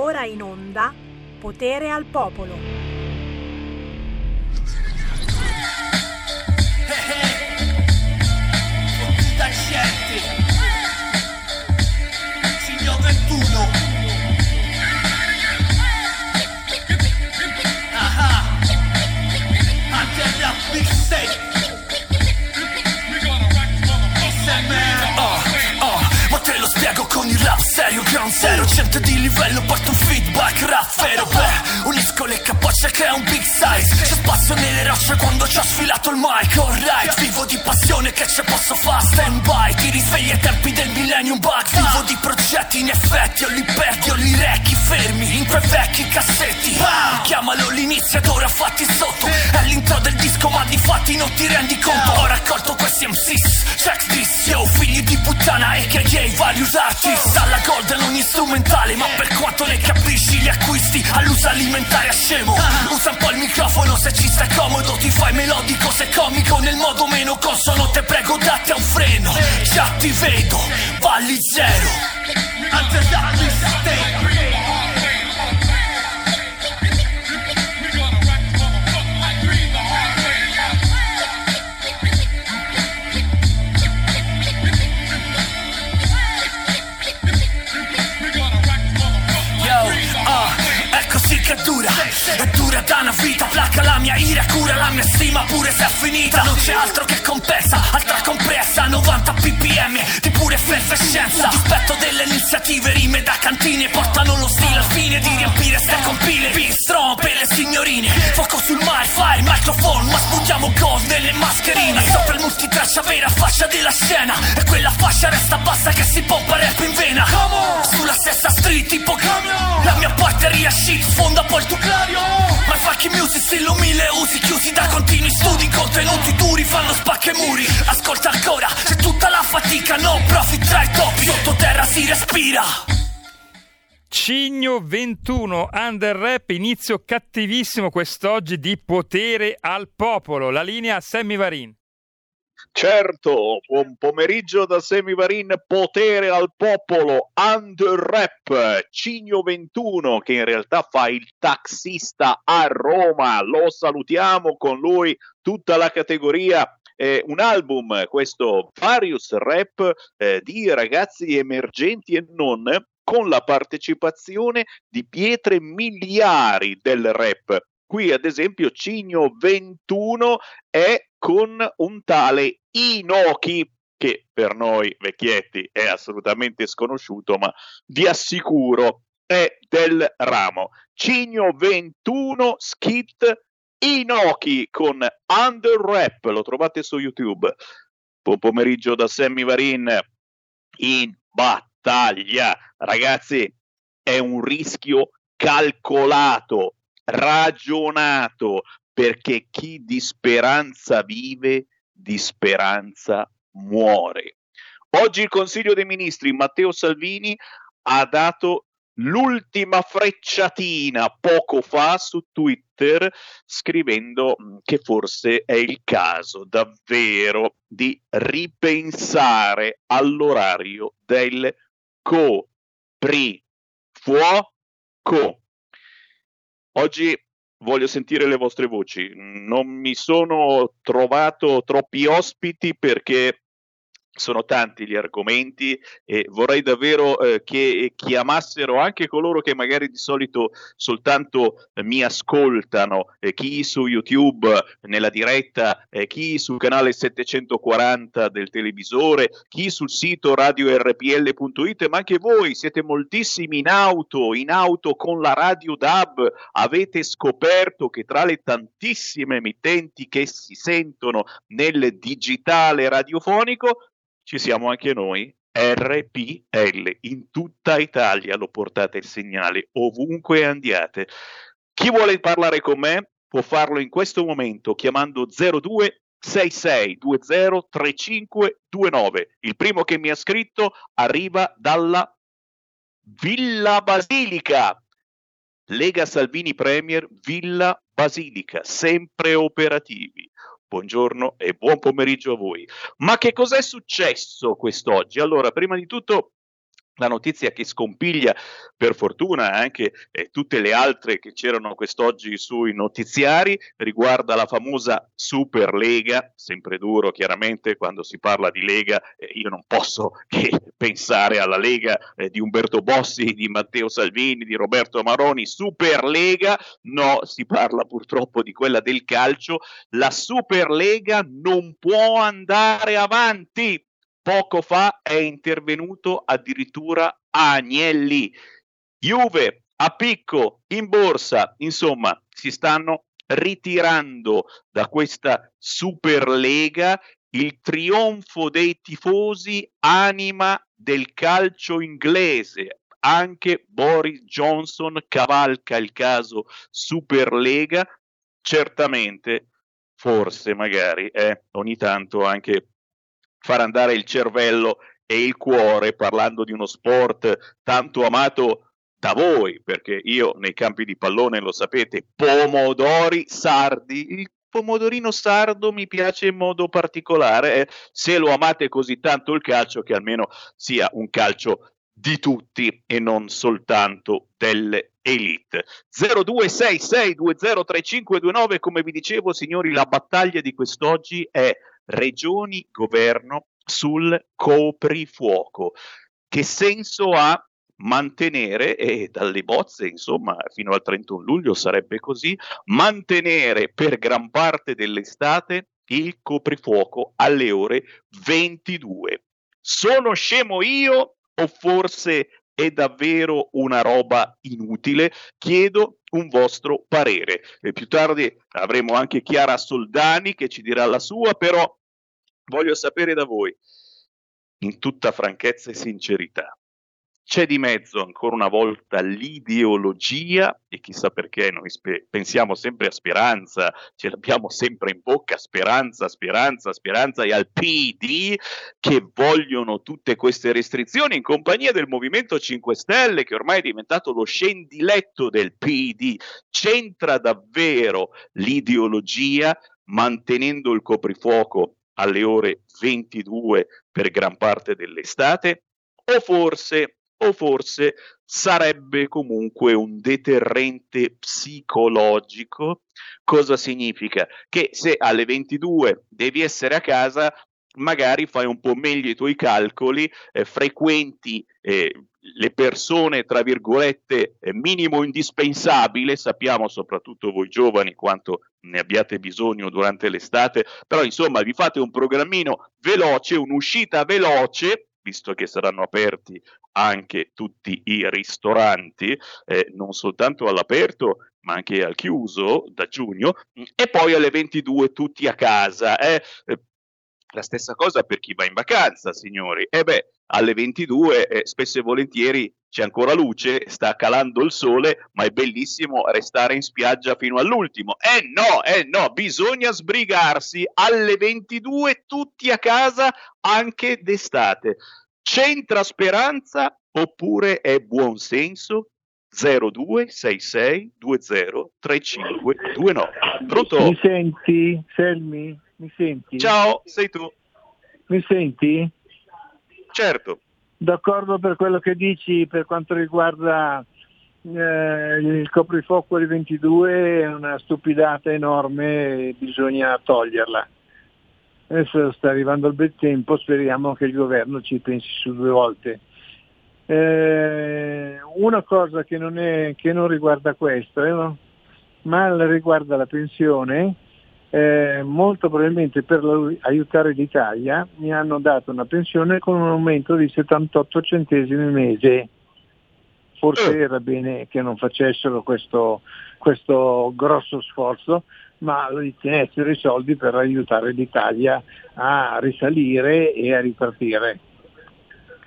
ora in onda Potere al Popolo. Signor 21 Aha. Anche la mixtape serio Ground zero, gente di livello Porto un feedback rap Beh, unisco le capocce che è un big size. C'è spazio nelle rocce quando ci ho sfilato il mic Alright, vivo di passione che ce posso fare. Stand by, ti risvegli ai tempi del millennium bug. Vivo di progetti in effetti, o li perdi o li recchi. Fermi In quei vecchi cassetti. Chiamalo l'iniziatore a fatti sotto. È l'intro del disco ma di fatti non ti rendi conto. Ho raccolto questi MCs, check this yo Figli di puttana a.k.a. various artists Dalla golden ogni strumentale Ma per quanto ne capisci li acquisti All'uso alimentare a scemo. Usa un po' il microfono se ci stai comodo Ti fai melodico se comico Nel modo meno consono te prego date a un freno. Già ti vedo, valli zero. Anche la è dura da una vita. Placa la mia ira, cura la mia stima Pure se è finita. Non c'è altro che compensa Altra compressa 90 ppm Di pure effervescenza. Dispetto delle iniziative Rime da cantine Portano lo stile al fine di riempire ste compile. Big strong per le signorine Fuoco sul mai, fire, microphone Ma sputiamo gold nelle mascherine. Sopra il multitraccia vera fascia della scena E quella fascia resta bassa che si pompa rap in vena. Sulla stessa street tipo La mia batteria shit sfonda poi il tuo clario Ma fucking music stilo mille usi Chiusi da continui studi Contenuti duri fanno spacche muri Ascolta ancora c'è tutta la fatica No profit tra i topi Sottoterra si respira Cigno 21, under rap, inizio cattivissimo quest'oggi di potere al popolo. La linea Sammy Varin. Certo, buon pomeriggio da Semivarin, potere al popolo, under rap, Cigno 21 che in realtà fa il taxista a Roma, lo salutiamo con lui tutta la categoria. eh, un album, questo Various Rap eh, di ragazzi emergenti e non, con la partecipazione di pietre miliari del rap. Qui ad esempio Cigno 21 è con un tale Inoki che per noi vecchietti è assolutamente sconosciuto, ma vi assicuro è del ramo. Cigno 21 skit Inoki con Under Rap, lo trovate su YouTube. Buon pomeriggio da Sammy Varin in battaglia. Ragazzi, è un rischio calcolato, ragionato, perché chi di speranza vive, di speranza muore. Oggi il Consiglio dei Ministri, Matteo Salvini, ha dato l'ultima frecciatina poco fa su Twitter scrivendo mh, che forse è il caso davvero di ripensare all'orario del coprifuoco. Oggi voglio sentire le vostre voci. Non mi sono trovato troppi ospiti perché sono tanti gli argomenti e vorrei davvero eh, che chiamassero anche coloro che magari di solito soltanto eh, mi ascoltano, eh, chi su YouTube nella diretta, eh, chi sul canale 740 del televisore, chi sul sito radiorpl.it, ma anche voi siete moltissimi in auto, in auto con la radio DAB, avete scoperto che tra le tantissime emittenti che si sentono nel digitale radiofonico ci siamo anche noi, RPL, in tutta Italia lo portate il segnale, ovunque andiate. Chi vuole parlare con me può farlo in questo momento chiamando 02 6620 3529. Il primo che mi ha scritto arriva dalla Villa Basilica. Lega Salvini Premier, Villa Basilica, sempre operativi. Buongiorno e buon pomeriggio a voi. Ma che cos'è successo quest'oggi? Allora, prima di tutto la notizia che scompiglia per fortuna anche eh, tutte le altre che c'erano quest'oggi sui notiziari riguarda la famosa Super Lega, sempre duro chiaramente quando si parla di Lega, eh, io non posso che pensare alla Lega eh, di Umberto Bossi, di Matteo Salvini, di Roberto Maroni, Super Lega, no, si parla purtroppo di quella del calcio, la Super Lega non può andare avanti Poco fa è intervenuto addirittura Agnelli. Juve a picco in borsa, insomma, si stanno ritirando da questa Superlega il trionfo dei tifosi anima del calcio inglese. Anche Boris Johnson cavalca il caso Superlega. Certamente, forse, magari, eh, ogni tanto anche far andare il cervello e il cuore parlando di uno sport tanto amato da voi, perché io nei campi di pallone lo sapete, pomodori sardi, il pomodorino sardo mi piace in modo particolare, eh, se lo amate così tanto il calcio che almeno sia un calcio di tutti e non soltanto delle elite. 0266203529 come vi dicevo signori la battaglia di quest'oggi è regioni, governo sul coprifuoco. Che senso ha mantenere, e dalle bozze, insomma, fino al 31 luglio sarebbe così, mantenere per gran parte dell'estate il coprifuoco alle ore 22. Sono scemo io o forse è davvero una roba inutile? Chiedo un vostro parere. E più tardi avremo anche Chiara Soldani che ci dirà la sua, però voglio sapere da voi, in tutta franchezza e sincerità, c'è di mezzo ancora una volta l'ideologia e chissà perché noi spe- pensiamo sempre a speranza, ce l'abbiamo sempre in bocca, speranza, speranza, speranza e al PD che vogliono tutte queste restrizioni in compagnia del Movimento 5 Stelle che ormai è diventato lo scendiletto del PD. C'entra davvero l'ideologia mantenendo il coprifuoco alle ore 22 per gran parte dell'estate o forse o forse sarebbe comunque un deterrente psicologico. Cosa significa? Che se alle 22 devi essere a casa, magari fai un po' meglio i tuoi calcoli, eh, frequenti eh, le persone, tra virgolette, eh, minimo indispensabile, sappiamo soprattutto voi giovani quanto ne abbiate bisogno durante l'estate, però insomma vi fate un programmino veloce, un'uscita veloce, visto che saranno aperti anche tutti i ristoranti, eh, non soltanto all'aperto, ma anche al chiuso da giugno, e poi alle 22 tutti a casa. Eh. La stessa cosa per chi va in vacanza, signori. E beh, alle 22 eh, spesso e volentieri c'è ancora luce, sta calando il sole, ma è bellissimo restare in spiaggia fino all'ultimo. Eh no, eh no, bisogna sbrigarsi alle 22 tutti a casa anche d'estate. C'entra speranza oppure è buon senso? 0266203529. Pronto? Mi senti, Selmi? Mi senti? Ciao, sei tu. Mi senti? Certo. D'accordo per quello che dici per quanto riguarda eh, il coprifuoco alle 22 è una stupidata enorme bisogna toglierla. Adesso sta arrivando il bel tempo, speriamo che il governo ci pensi su due volte. Eh, una cosa che non, è, che non riguarda questo, eh, ma riguarda la pensione, eh, molto probabilmente per aiutare l'Italia mi hanno dato una pensione con un aumento di 78 centesimi al mese. Forse eh. era bene che non facessero questo, questo grosso sforzo, ma ritenessero i soldi per aiutare l'Italia a risalire e a ripartire.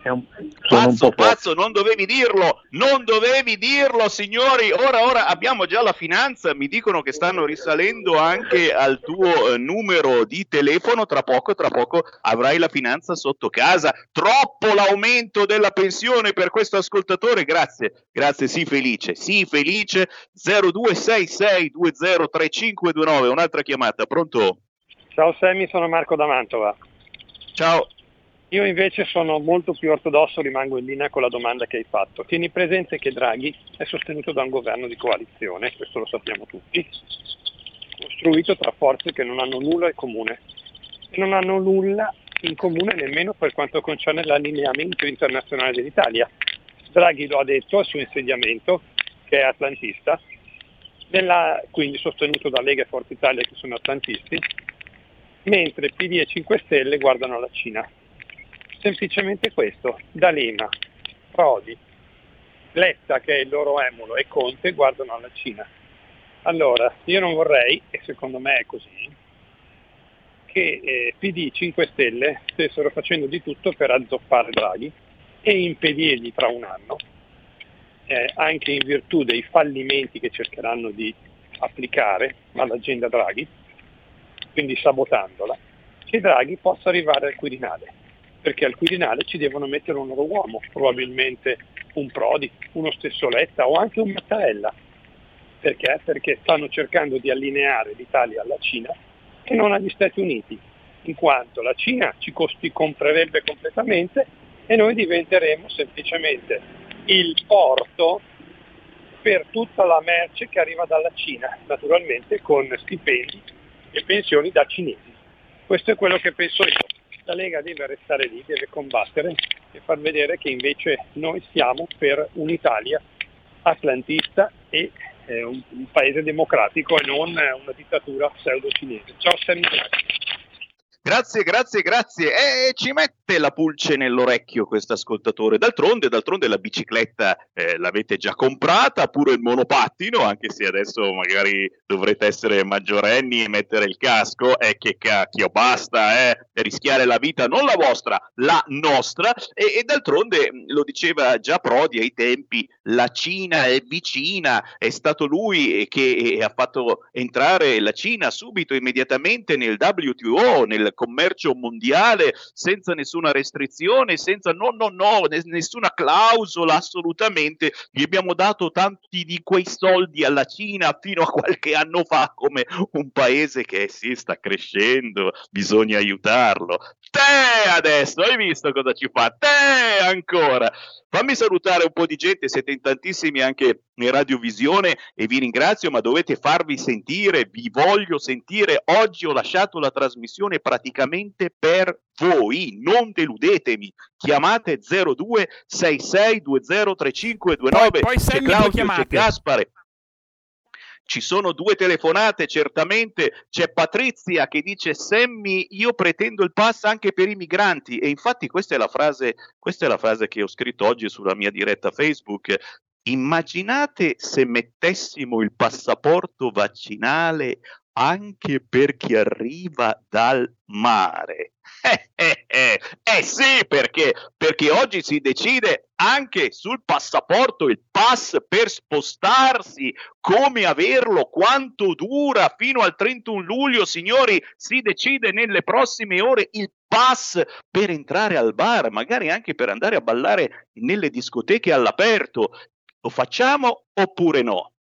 Un, pazzo, pazzo, non dovevi dirlo, non dovevi dirlo, signori. Ora, ora abbiamo già la finanza. Mi dicono che stanno risalendo anche al tuo eh, numero di telefono. Tra poco, tra poco avrai la finanza sotto casa. Troppo l'aumento della pensione per questo ascoltatore. Grazie, grazie. Sii felice, sii felice. 0266203529. Un'altra chiamata, pronto? Ciao Sammy, sono Marco da Mantova. Ciao. Io invece sono molto più ortodosso, rimango in linea con la domanda che hai fatto. Tieni presente che Draghi è sostenuto da un governo di coalizione, questo lo sappiamo tutti, costruito tra forze che non hanno nulla in comune e non hanno nulla in comune nemmeno per quanto concerne l'allineamento internazionale dell'Italia. Draghi lo ha detto al suo insediamento, che è atlantista, nella, quindi sostenuto da Lega e Forza Italia che sono atlantisti, mentre PD e 5 Stelle guardano la Cina. Semplicemente questo, D'Alema, Prodi, Letta che è il loro emulo e Conte guardano alla Cina. Allora, io non vorrei, e secondo me è così, che eh, PD 5 Stelle stessero facendo di tutto per azzoppare Draghi e impedirgli tra un anno, eh, anche in virtù dei fallimenti che cercheranno di applicare all'agenda Draghi, quindi sabotandola, che Draghi possa arrivare al Quirinale, perché al Quirinale ci devono mettere un loro uomo, probabilmente un Prodi, uno stesso Letta o anche un Mattarella. Perché? Perché stanno cercando di allineare l'Italia alla Cina e non agli Stati Uniti, in quanto la Cina ci costi, comprerebbe completamente e noi diventeremo semplicemente il porto per tutta la merce che arriva dalla Cina, naturalmente con stipendi e pensioni da cinesi. Questo è quello che penso io. La Lega deve restare lì, deve combattere e far vedere che invece noi siamo per un'Italia atlantista e eh, un, un, paese democratico e non una dittatura pseudo-cinese. Ciao Sammy. Grazie, grazie, grazie. E ci mette la pulce nell'orecchio questo ascoltatore. D'altronde, d'altronde la bicicletta eh, l'avete già comprata, pure il monopattino, anche se adesso magari dovrete essere maggiorenni e mettere il casco. E eh, che cacchio, basta, eh, rischiare la vita, non la vostra, la nostra. E, e d'altronde, lo diceva già Prodi ai tempi, la Cina è vicina, è stato lui che ha fatto entrare la Cina subito, immediatamente nel WTO, nel commercio mondiale senza nessuna restrizione, senza no, no, no, nessuna clausola assolutamente. Gli abbiamo dato tanti di quei soldi alla Cina fino a qualche anno fa come un paese che si sta crescendo, bisogna aiutarlo. Te adesso, hai visto cosa ci fa? Te ancora. Fammi salutare un po' di gente, siete in tantissimi anche in radiovisione e vi ringrazio, ma dovete farvi sentire, vi voglio sentire. Oggi ho lasciato la trasmissione praticamente per voi, non deludetemi. Chiamate 0266203529. Poi, poi c'è Claudio, c'è Gaspare. Ci sono due telefonate, certamente c'è Patrizia che dice Semmi, io pretendo il pass anche per i migranti e infatti questa è la frase, questa è la frase che ho scritto oggi sulla mia diretta Facebook. Immaginate se mettessimo il passaporto vaccinale anche per chi arriva dal mare. Eh, eh, eh, eh, sì, perché? Perché oggi si decide anche sul passaporto, il pass per spostarsi, come averlo, quanto dura fino al 31 luglio, signori, si decide nelle prossime ore il pass per entrare al bar, magari anche per andare a ballare nelle discoteche all'aperto. Lo facciamo oppure no?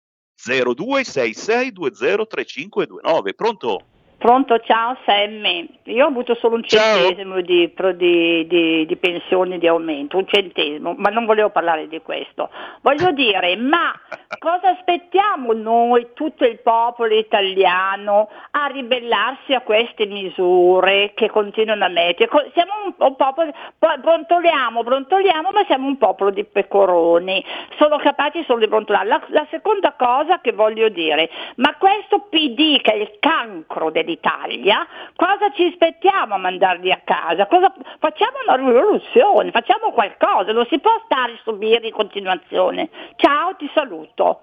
0266203529. Pronto? Pronto, ciao Sammy. Io ho avuto solo un centesimo di, di, di, di, pensione di aumento, un centesimo, ma non volevo parlare di questo. Voglio dire, ma cosa aspettiamo noi, tutto il popolo italiano, a ribellarsi a queste misure che continuano a mettere? Siamo un, un popolo, brontoliamo, brontoliamo, ma siamo un popolo di pecoroni, sono capaci solo di brontolare. La, la seconda cosa che voglio dire, ma questo PD che è il cancro dell'Italia, d'Italia, cosa ci aspettiamo a mandarli a casa? Cosa, facciamo una rivoluzione, facciamo qualcosa, non si può stare a subire in continuazione. Ciao, ti saluto.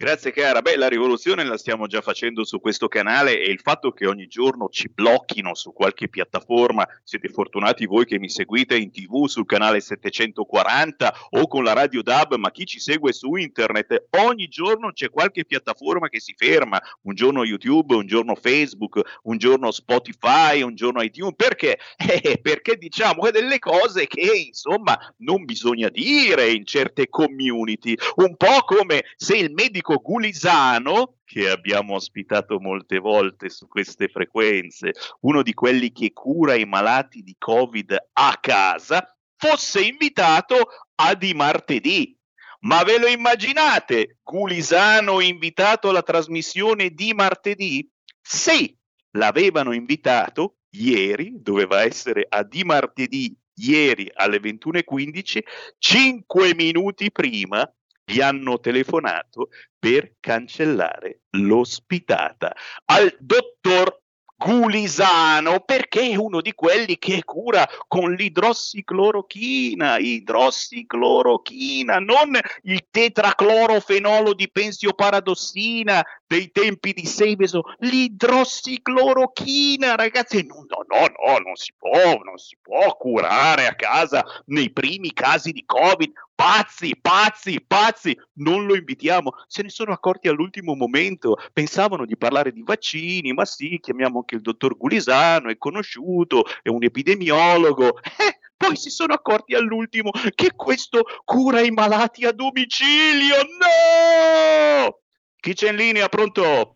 Grazie cara, beh la rivoluzione la stiamo già facendo su questo canale e il fatto che ogni giorno ci blocchino su qualche piattaforma, siete fortunati voi che mi seguite in tv sul canale 740 o con la radio DAB, ma chi ci segue su internet, ogni giorno c'è qualche piattaforma che si ferma, un giorno YouTube, un giorno Facebook, un giorno Spotify, un giorno iTunes, perché? Eh, perché diciamo delle cose che insomma non bisogna dire in certe community, un po' come se il medico medico Gulisano, che abbiamo ospitato molte volte su queste frequenze, uno di quelli che cura i malati di Covid a casa, fosse invitato a di martedì. Ma ve lo immaginate? Gulisano invitato alla trasmissione di martedì? Sì, l'avevano invitato ieri, doveva essere a di martedì ieri alle 21.15, 5 minuti prima gli hanno telefonato per cancellare l'ospitata. Al dottor Gulisano perché è uno di quelli che cura con l'idrossiclorochina, idrossiclorochina, non il tetraclorofenolo di pensioparadossina dei tempi di Seveso, l'idrossiclorochina, ragazzi, no, no, no, no, non si può, non si può curare a casa nei primi casi di Covid, pazzi, pazzi, pazzi, non lo invitiamo, se ne sono accorti all'ultimo momento, pensavano di parlare di vaccini, ma sì, chiamiamo anche il dottor Gulisano, è conosciuto, è un epidemiologo, eh, poi si sono accorti all'ultimo che questo cura i malati a domicilio, no! Chi c'è in linea, pronto?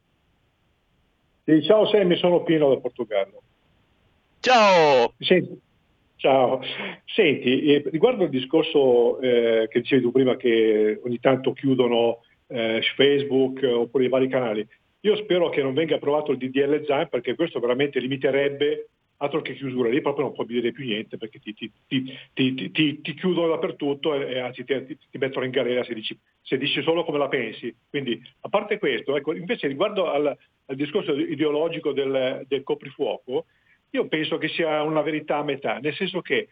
Sì, ciao Sammy, sono Pino da Portogallo. Ciao! Senti, ciao, senti, eh, riguardo il discorso eh, che dicevi tu prima che ogni tanto chiudono eh, Facebook oppure i vari canali, io spero che non venga approvato il DDL ZAN perché questo veramente limiterebbe altro che chiusura, lì proprio non puoi dire più niente perché ti, ti, ti, ti chiudono dappertutto e, e anzi ti, mettono in galera se dici, se dici, solo come la pensi. Quindi a parte questo, ecco, invece riguardo al, al discorso ideologico del, del coprifuoco, io penso che sia una verità a metà, nel senso che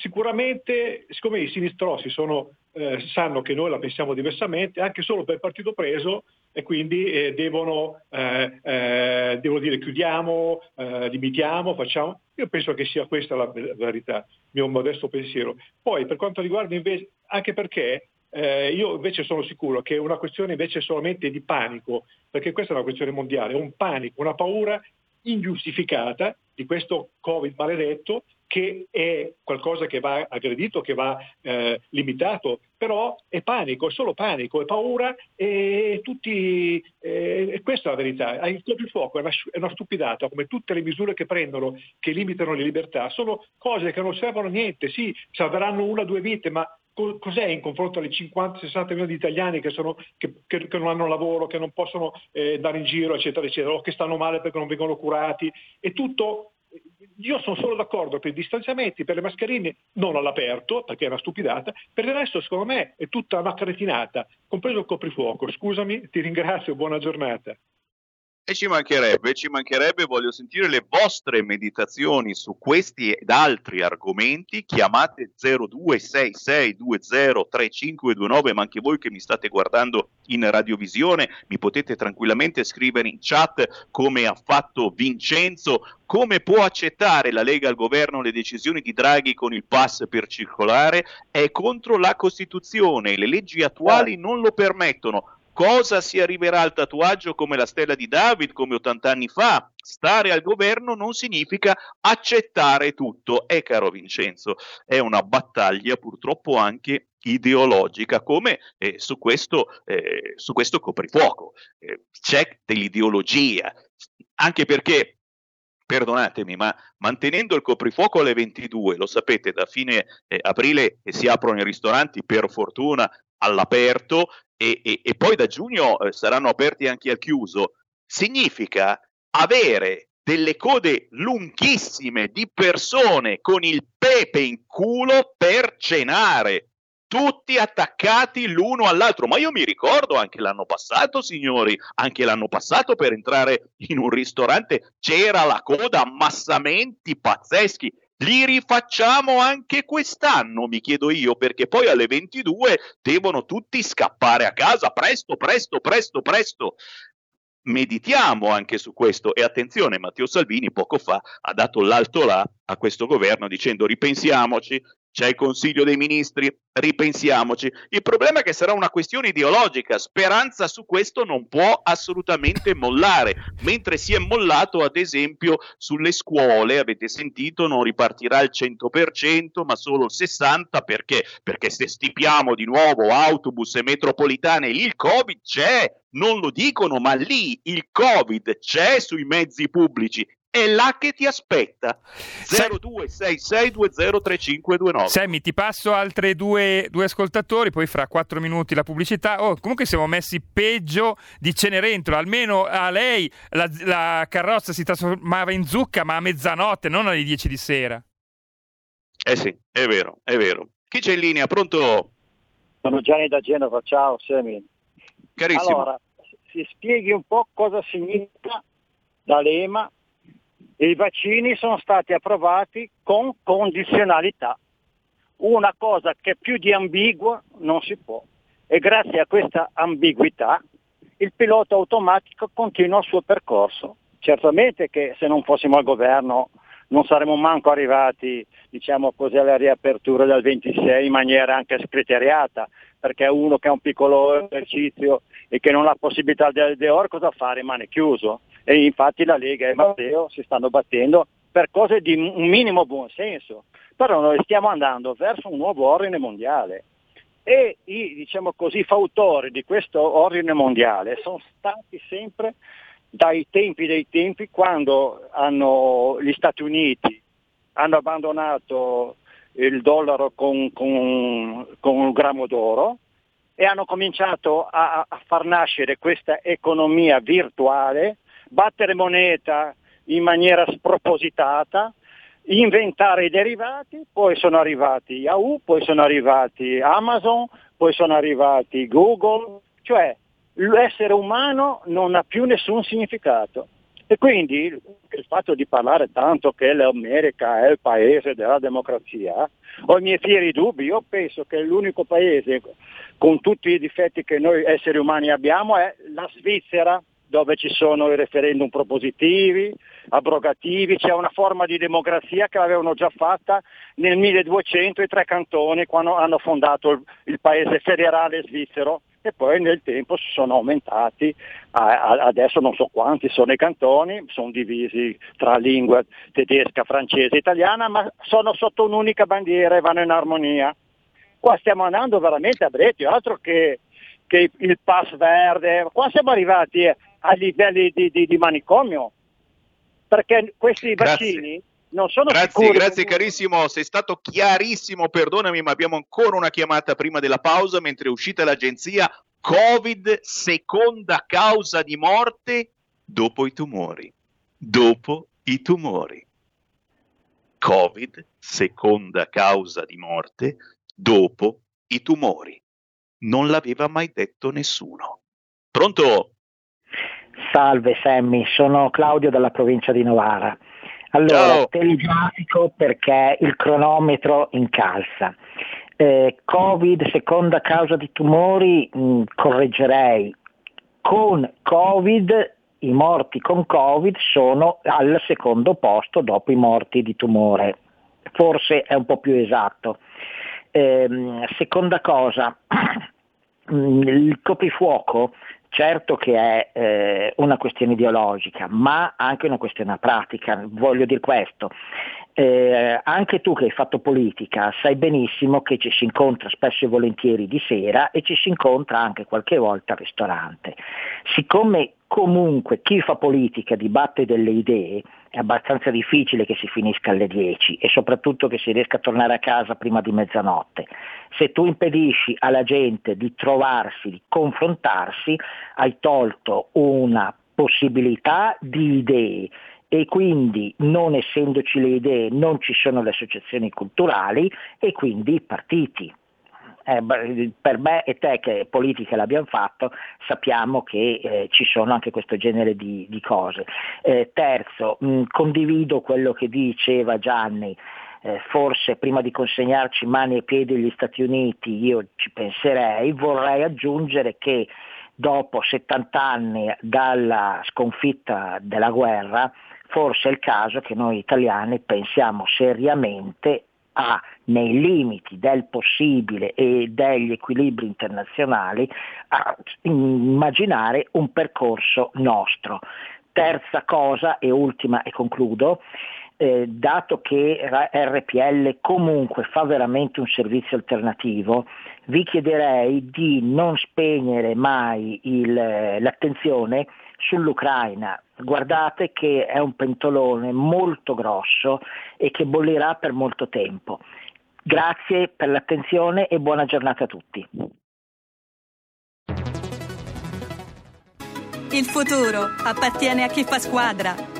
sicuramente, siccome i sinistrossi sono, eh, sanno che noi la pensiamo diversamente, anche solo per partito preso, e quindi eh, devono, eh, eh, devono, dire chiudiamo, eh, limitiamo, facciamo. Io penso che sia questa la, la verità, il mio modesto pensiero. Poi per quanto riguarda invece, anche perché eh, io invece sono sicuro che è una questione invece solamente di panico, perché questa è una questione mondiale, un panico, una paura ingiustificata di questo Covid maledetto che è qualcosa che va aggredito, che va eh, limitato, però è panico, è solo panico, è paura e tutti, eh, questa è la verità. Il coprifuoco è una, è una stupidata, come tutte le misure che prendono, che limitano le libertà, sono cose che non servono a niente, sì, salveranno una o due vite, ma cos'è in confronto alle 50-60 milioni di italiani che, sono, che, che, che, non hanno lavoro, che non possono eh, andare in giro, eccetera, eccetera, o che stanno male perché non vengono curati? È tutto io sono solo d'accordo per i distanziamenti, per le mascherine non all'aperto, perché è una stupidata, per il resto secondo me è tutta una cretinata, compreso il coprifuoco. Scusami, ti ringrazio, buona giornata. E ci mancherebbe, ci mancherebbe, voglio sentire le vostre meditazioni su questi ed altri argomenti. Chiamate 0266203529, ma anche voi che mi state guardando in radiovisione, mi potete tranquillamente scrivere in chat come ha fatto Vincenzo, come può accettare la Lega al governo le decisioni di Draghi con il pass per circolare? È contro la Costituzione, le leggi attuali non lo permettono cosa si arriverà al tatuaggio come la stella di David come 80 anni fa. Stare al governo non significa accettare tutto. E caro Vincenzo, è una battaglia purtroppo anche ideologica come eh, su, questo, eh, su questo coprifuoco. Eh, c'è dell'ideologia, anche perché perdonatemi, ma mantenendo il coprifuoco alle 22, lo sapete, da fine eh, aprile si aprono i ristoranti per fortuna all'aperto e, e, e poi da giugno eh, saranno aperti anche al chiuso, significa avere delle code lunghissime di persone con il pepe in culo per cenare, tutti attaccati l'uno all'altro. Ma io mi ricordo anche l'anno passato, signori, anche l'anno passato per entrare in un ristorante c'era la coda, ammassamenti pazzeschi. Li rifacciamo anche quest'anno, mi chiedo io, perché poi alle 22 devono tutti scappare a casa, presto, presto, presto, presto. Meditiamo anche su questo e attenzione, Matteo Salvini poco fa ha dato l'alto là a questo governo dicendo ripensiamoci, c'è il Consiglio dei Ministri, ripensiamoci. Il problema è che sarà una questione ideologica, Speranza su questo non può assolutamente mollare, mentre si è mollato ad esempio sulle scuole, avete sentito, non ripartirà il 100%, ma solo il 60% perché? Perché se stipiamo di nuovo autobus e metropolitane, lì il Covid c'è, non lo dicono, ma lì il Covid c'è sui mezzi pubblici è là che ti aspetta. 0266203529 Sammy ti passo altri due, due, ascoltatori poi fra quattro minuti la pubblicità. Oh, comunque siamo messi peggio di Cenerentola almeno a lei la, la carrozza si trasformava in zucca ma a mezzanotte non alle 10 di sera. Eh sì è vero è vero. Chi c'è in linea? Pronto? sono Gianni da Genova ciao Sammy. Carissimo. Allora si spieghi un po' cosa significa D'Alema i vaccini sono stati approvati con condizionalità, una cosa che più di ambigua non si può. E grazie a questa ambiguità il pilota automatico continua il suo percorso. Certamente che se non fossimo al governo non saremmo manco arrivati diciamo così, alla riapertura del 26 in maniera anche scriteriata, perché uno che ha un piccolo esercizio e che non ha possibilità di deor cosa fa? Rimane chiuso e infatti la Lega e Matteo si stanno battendo per cose di un minimo buonsenso, però noi stiamo andando verso un nuovo ordine mondiale. E i diciamo così, fautori di questo ordine mondiale sono stati sempre dai tempi dei tempi quando hanno, gli Stati Uniti hanno abbandonato il dollaro con, con, con un grammo d'oro e hanno cominciato a, a far nascere questa economia virtuale battere moneta in maniera spropositata, inventare i derivati, poi sono arrivati Yahoo, poi sono arrivati Amazon, poi sono arrivati Google, cioè l'essere umano non ha più nessun significato. E quindi il fatto di parlare tanto che l'America è il paese della democrazia, ho i miei fieri dubbi, io penso che l'unico paese con tutti i difetti che noi esseri umani abbiamo è la Svizzera, dove ci sono i referendum propositivi, abrogativi, c'è una forma di democrazia che l'avevano già fatta nel 1200 i tre cantoni quando hanno fondato il, il paese federale svizzero e poi nel tempo si sono aumentati, adesso non so quanti sono i cantoni, sono divisi tra lingua tedesca, francese italiana, ma sono sotto un'unica bandiera e vanno in armonia. Qua stiamo andando veramente a Bretio, altro che, che il pass verde, qua siamo arrivati a livelli di, di, di manicomio, perché questi Grazie. vaccini non sono Grazie, sicuri. grazie carissimo, sei stato chiarissimo, perdonami, ma abbiamo ancora una chiamata prima della pausa mentre è uscita l'agenzia Covid, seconda causa di morte dopo i tumori. Dopo i tumori. Covid, seconda causa di morte dopo i tumori. Non l'aveva mai detto nessuno. Pronto? Salve Sammy, sono Claudio dalla provincia di Novara. Allora, Ciao. telegrafico perché il cronometro incalza. Eh, Covid, seconda causa di tumori, mh, correggerei. Con Covid, i morti con Covid sono al secondo posto dopo i morti di tumore. Forse è un po' più esatto. Ehm, seconda cosa, il coprifuoco certo che è eh, una questione ideologica, ma anche una questione pratica. Voglio dire questo. Eh, anche tu che hai fatto politica sai benissimo che ci si incontra spesso e volentieri di sera e ci si incontra anche qualche volta al ristorante. Siccome comunque chi fa politica dibatte delle idee, è abbastanza difficile che si finisca alle 10 e soprattutto che si riesca a tornare a casa prima di mezzanotte. Se tu impedisci alla gente di trovarsi, di confrontarsi, hai tolto una possibilità di idee e quindi non essendoci le idee non ci sono le associazioni culturali e quindi i partiti. Eh, per me e te che politica l'abbiamo fatto sappiamo che eh, ci sono anche questo genere di, di cose. Eh, terzo, mh, condivido quello che diceva Gianni, eh, forse prima di consegnarci mani e piedi agli Stati Uniti io ci penserei, vorrei aggiungere che dopo 70 anni dalla sconfitta della guerra, forse è il caso che noi italiani pensiamo seriamente a, nei limiti del possibile e degli equilibri internazionali, a immaginare un percorso nostro. Terza cosa e ultima e concludo, eh, dato che RPL comunque fa veramente un servizio alternativo, vi chiederei di non spegnere mai il, l'attenzione sull'Ucraina. Guardate che è un pentolone molto grosso e che bollirà per molto tempo. Grazie per l'attenzione e buona giornata a tutti. Il futuro appartiene a chi fa squadra.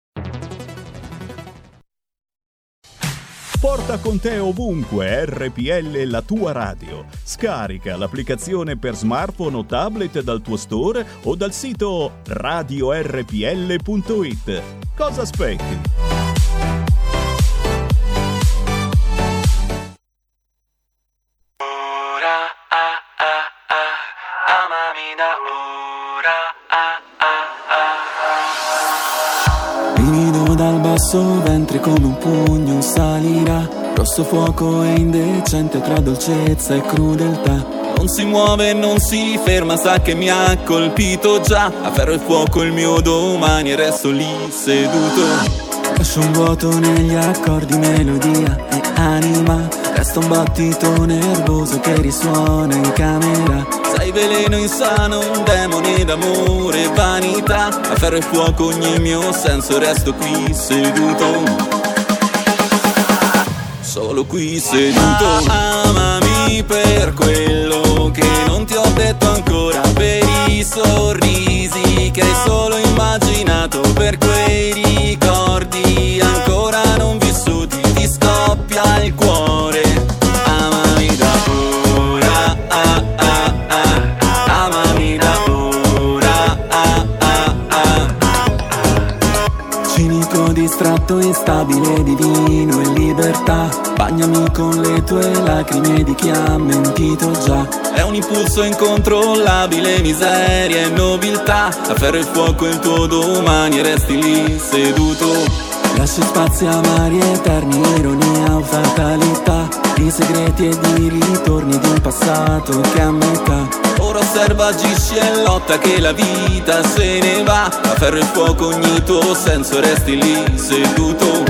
Porta con te ovunque RPL la tua radio. Scarica l'applicazione per smartphone o tablet dal tuo store o dal sito radiorpl.it. Cosa aspetti? Amami da ora, Brivido dal basso ventre come un pugno salirà Rosso fuoco e indecente tra dolcezza e crudeltà. Non si muove, non si ferma, sa che mi ha colpito già. A ferro e fuoco il mio domani e resto lì seduto. Lascio un vuoto negli accordi, melodia e anima. Resta un battito nervoso che risuona in camera. Sei veleno insano, un demone d'amore e vanità. A ferro e fuoco ogni mio senso, resto qui seduto Solo qui seduto. Amami per quello che non ti ho detto ancora Per i sorrisi che hai solo immaginato Per quei distratto, instabile, divino e libertà. Bagnami con le tue lacrime di chi ha mentito già. È un impulso incontrollabile, miseria e nobiltà. A e fuoco il tuo domani e resti lì seduto. Lasci spazi amari eterni, ironia o fatalità. Di segreti e di ritorni di un passato che a metà Ora osserva, agisci e lotta che la vita se ne va. A ferro e fuoco ogni tuo senso resti lì seduto.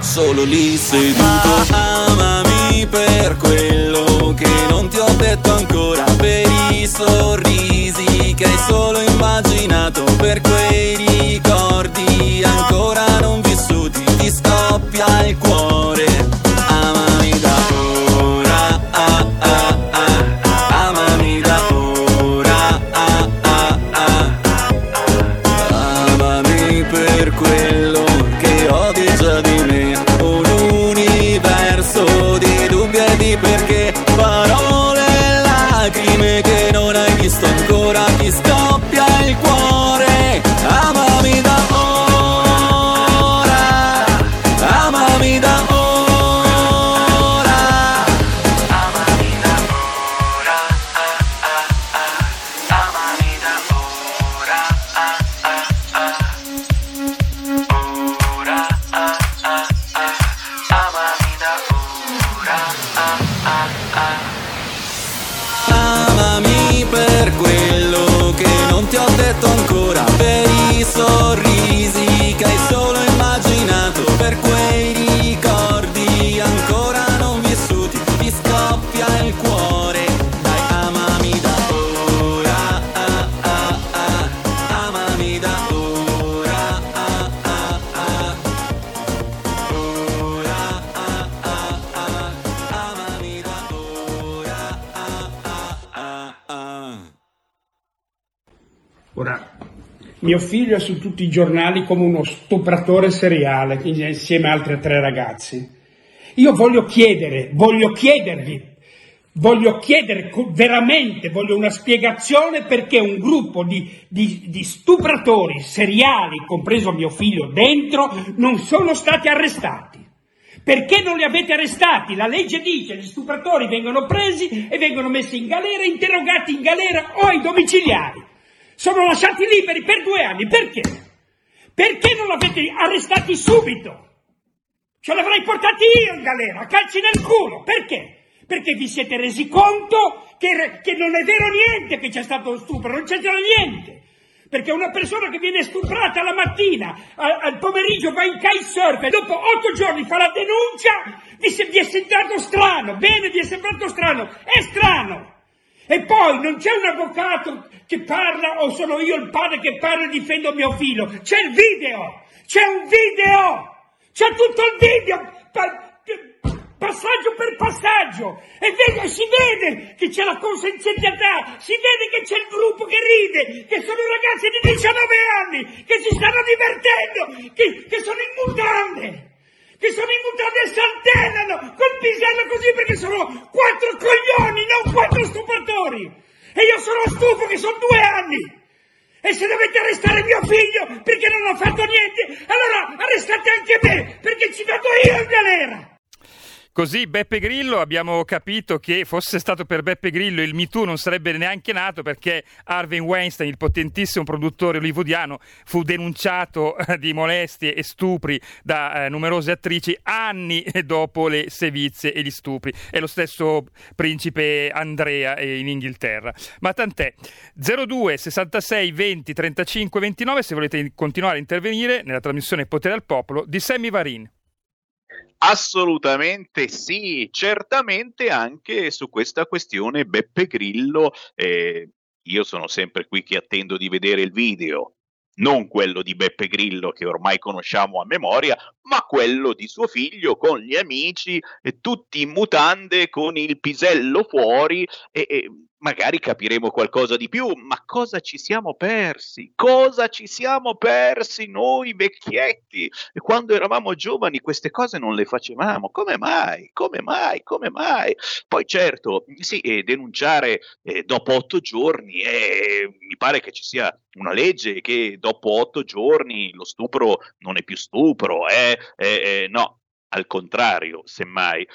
Solo lì seduto. Amami per quello che non ti ho detto ancora. Per i sorrisi che hai solo immaginato. Per quei ricordi ancora non vissuti. Ti scoppia il cuore figlio è su tutti i giornali come uno stupratore seriale insieme a altre tre ragazzi. Io voglio chiedere, voglio chiedervi, voglio chiedere veramente, voglio una spiegazione perché un gruppo di, di- di stupratori seriali, compreso mio figlio dentro, non sono stati arrestati. Perché non li avete arrestati? La legge dice che gli stupratori vengono presi e vengono messi in galera, interrogati in galera o ai domiciliari. Sono lasciati liberi per due anni. Perché? Perché non l'avete arrestati subito? Ce l'avrei portati io in galera, calci nel culo. Perché? Perché vi siete resi conto che, che non è vero niente che c'è stato stupro, non c'è stato niente. Perché una persona che viene stuprata la mattina, a- al pomeriggio va in kitesurf e dopo otto giorni fa la denuncia, vi, se- vi è sembrato strano. Bene, vi è sembrato strano. È strano. E poi non c'è un avvocato che parla o sono io il padre che parla e difendo mio figlio. C'è il video! C'è un video! C'è tutto il video! Pa- passaggio per passaggio e vede, si vede che c'è la consenzialità, si vede che c'è il gruppo che ride, che sono ragazzi di 19 anni, che si stanno divertendo, che, che sono in mutande, che sono in mutande e saltellano col pisello così perché sono quattro coglioni, non quattro stupratori. E io sono stufo che sono due anni. E se dovete arrestare mio figlio perché non ho fatto niente, allora arrestate anche me, perché ci vado io in galera. Così Beppe Grillo abbiamo capito che fosse stato per Beppe Grillo il Me Too non sarebbe neanche nato perché Harvey Weinstein, il potentissimo produttore hollywoodiano, fu denunciato eh, di molestie e stupri da eh, numerose attrici anni dopo le sevizie e gli stupri. È lo stesso principe Andrea eh, in Inghilterra. Ma tant'è. 02 66 20 35 29 se volete continuare a intervenire nella trasmissione Potere al Popolo di Sammy Varin. Assolutamente sì, certamente anche su questa questione Beppe Grillo, eh, io sono sempre qui che attendo di vedere il video, non quello di Beppe Grillo che ormai conosciamo a memoria, ma quello di suo figlio con gli amici, e tutti in mutande con il pisello fuori e, e magari capiremo qualcosa di più, ma cosa ci siamo persi? Cosa ci siamo persi noi vecchietti? E quando eravamo giovani queste cose non le facevamo. Come mai? Come mai? Come mai? Poi certo, sì, eh, denunciare eh, dopo otto giorni, eh, mi pare che ci sia una legge che dopo otto giorni lo stupro non è più stupro, eh, eh, no, al contrario, semmai.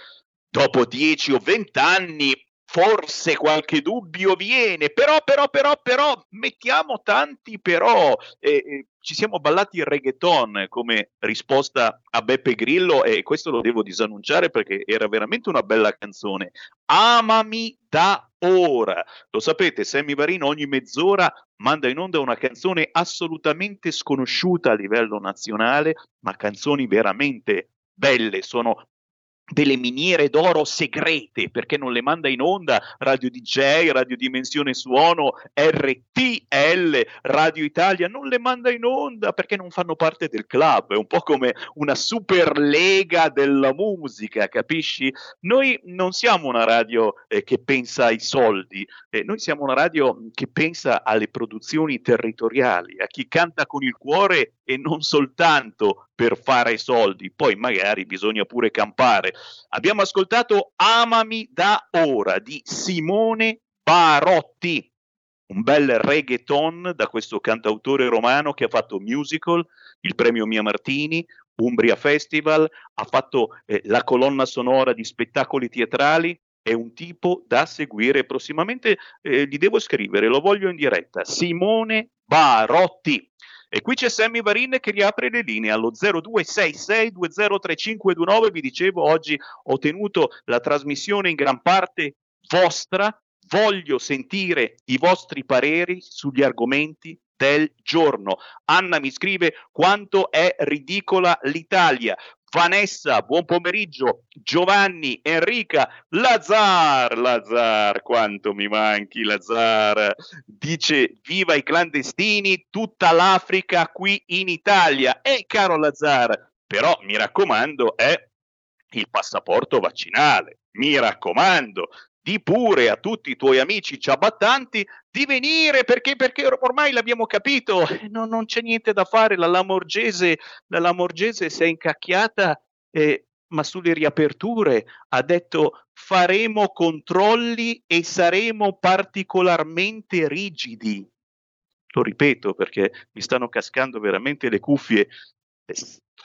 Dopo dieci o vent'anni forse qualche dubbio viene, però, però, però, però, mettiamo tanti però. Eh, eh, ci siamo ballati il reggaeton come risposta a Beppe Grillo e questo lo devo disannunciare perché era veramente una bella canzone. Amami da ora. Lo sapete, Sammy Varino ogni mezz'ora manda in onda una canzone assolutamente sconosciuta a livello nazionale, ma canzoni veramente belle, sono delle miniere d'oro segrete perché non le manda in onda Radio DJ, Radio Dimensione Suono, RTL, Radio Italia, non le manda in onda perché non fanno parte del club, è un po' come una super lega della musica, capisci? Noi non siamo una radio eh, che pensa ai soldi, eh, noi siamo una radio che pensa alle produzioni territoriali, a chi canta con il cuore e non soltanto per fare soldi, poi magari bisogna pure campare. Abbiamo ascoltato Amami da ora di Simone Barotti, un bel reggaeton da questo cantautore romano che ha fatto musical, il premio Mia Martini, Umbria Festival, ha fatto eh, la colonna sonora di spettacoli teatrali, è un tipo da seguire prossimamente, eh, gli devo scrivere, lo voglio in diretta, Simone Barotti. E qui c'è Sammy Varin che riapre le linee allo 0266203529. Vi dicevo, oggi ho tenuto la trasmissione in gran parte vostra. Voglio sentire i vostri pareri sugli argomenti del giorno. Anna mi scrive quanto è ridicola l'Italia. Vanessa, buon pomeriggio. Giovanni, Enrica, Lazar, Lazar, quanto mi manchi Lazar. Dice viva i clandestini, tutta l'Africa qui in Italia. E caro Lazar, però mi raccomando, è il passaporto vaccinale. Mi raccomando, di pure a tutti i tuoi amici ciabattanti di venire perché, perché ormai l'abbiamo capito, non, non c'è niente da fare, la Lamorgese, la Lamorgese si è incacchiata, eh, ma sulle riaperture ha detto faremo controlli e saremo particolarmente rigidi. Lo ripeto perché mi stanno cascando veramente le cuffie.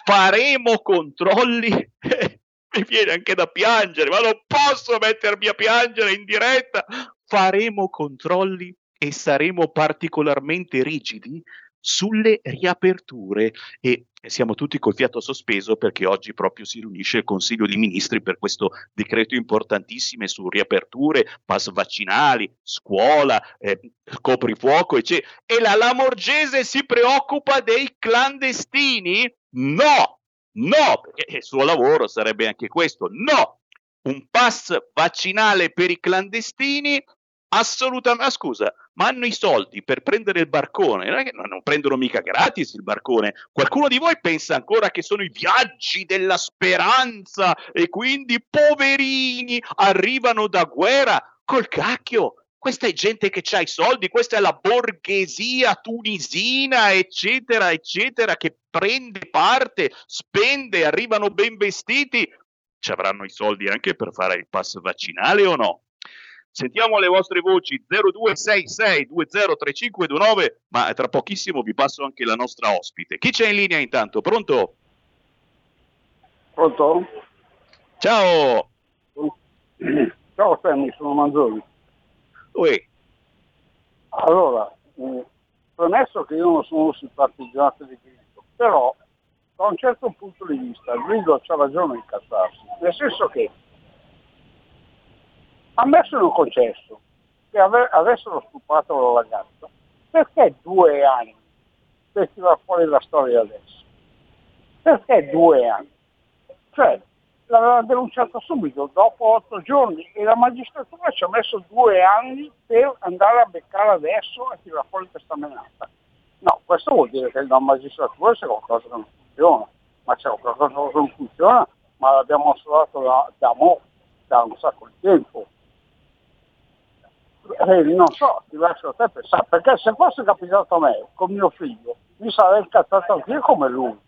Faremo controlli mi viene anche da piangere, ma non posso mettermi a piangere in diretta. Faremo controlli e saremo particolarmente rigidi sulle riaperture e siamo tutti col fiato sospeso perché oggi proprio si riunisce il Consiglio dei Ministri per questo decreto importantissimo su riaperture, pass vaccinali, scuola, eh, coprifuoco, eccetera. E la Lamorgese si preoccupa dei clandestini? No, No, perché il suo lavoro sarebbe anche questo. No, un pass vaccinale per i clandestini assolutamente. Ah, scusa, ma hanno i soldi per prendere il barcone? Non prendono mica gratis il barcone. Qualcuno di voi pensa ancora che sono i viaggi della speranza e quindi poverini arrivano da guerra col cacchio questa è gente che ha i soldi, questa è la borghesia tunisina, eccetera, eccetera, che prende parte, spende, arrivano ben vestiti. Ci avranno i soldi anche per fare il pass vaccinale o no? Sentiamo le vostre voci 0266 203529, ma tra pochissimo vi passo anche la nostra ospite. Chi c'è in linea intanto? Pronto? Pronto? Ciao! Ciao Sammy, sono Manzoni. Uè. Allora, eh, premesso che io non sono simpatizzato di Grillo, però da un certo punto di vista Grillo ha ragione a incazzarsi, nel senso che ammesso un concesso che ave- avessero stupato la ragazza, perché due anni per tirare fuori la storia adesso? Perché due anni? Cioè, l'aveva denunciato subito, dopo otto giorni, e la magistratura ci ha messo due anni per andare a beccare adesso e tirare fuori questa menata. No, questo vuol dire che la magistratura c'è qualcosa che non funziona, ma c'è qualcosa che non funziona, ma l'abbiamo osservato da, da, mo, da un sacco di tempo. Eh, non so, ti lascio a te pensare, perché se fosse capitato a me con mio figlio, mi sarei incazzato anch'io come lui,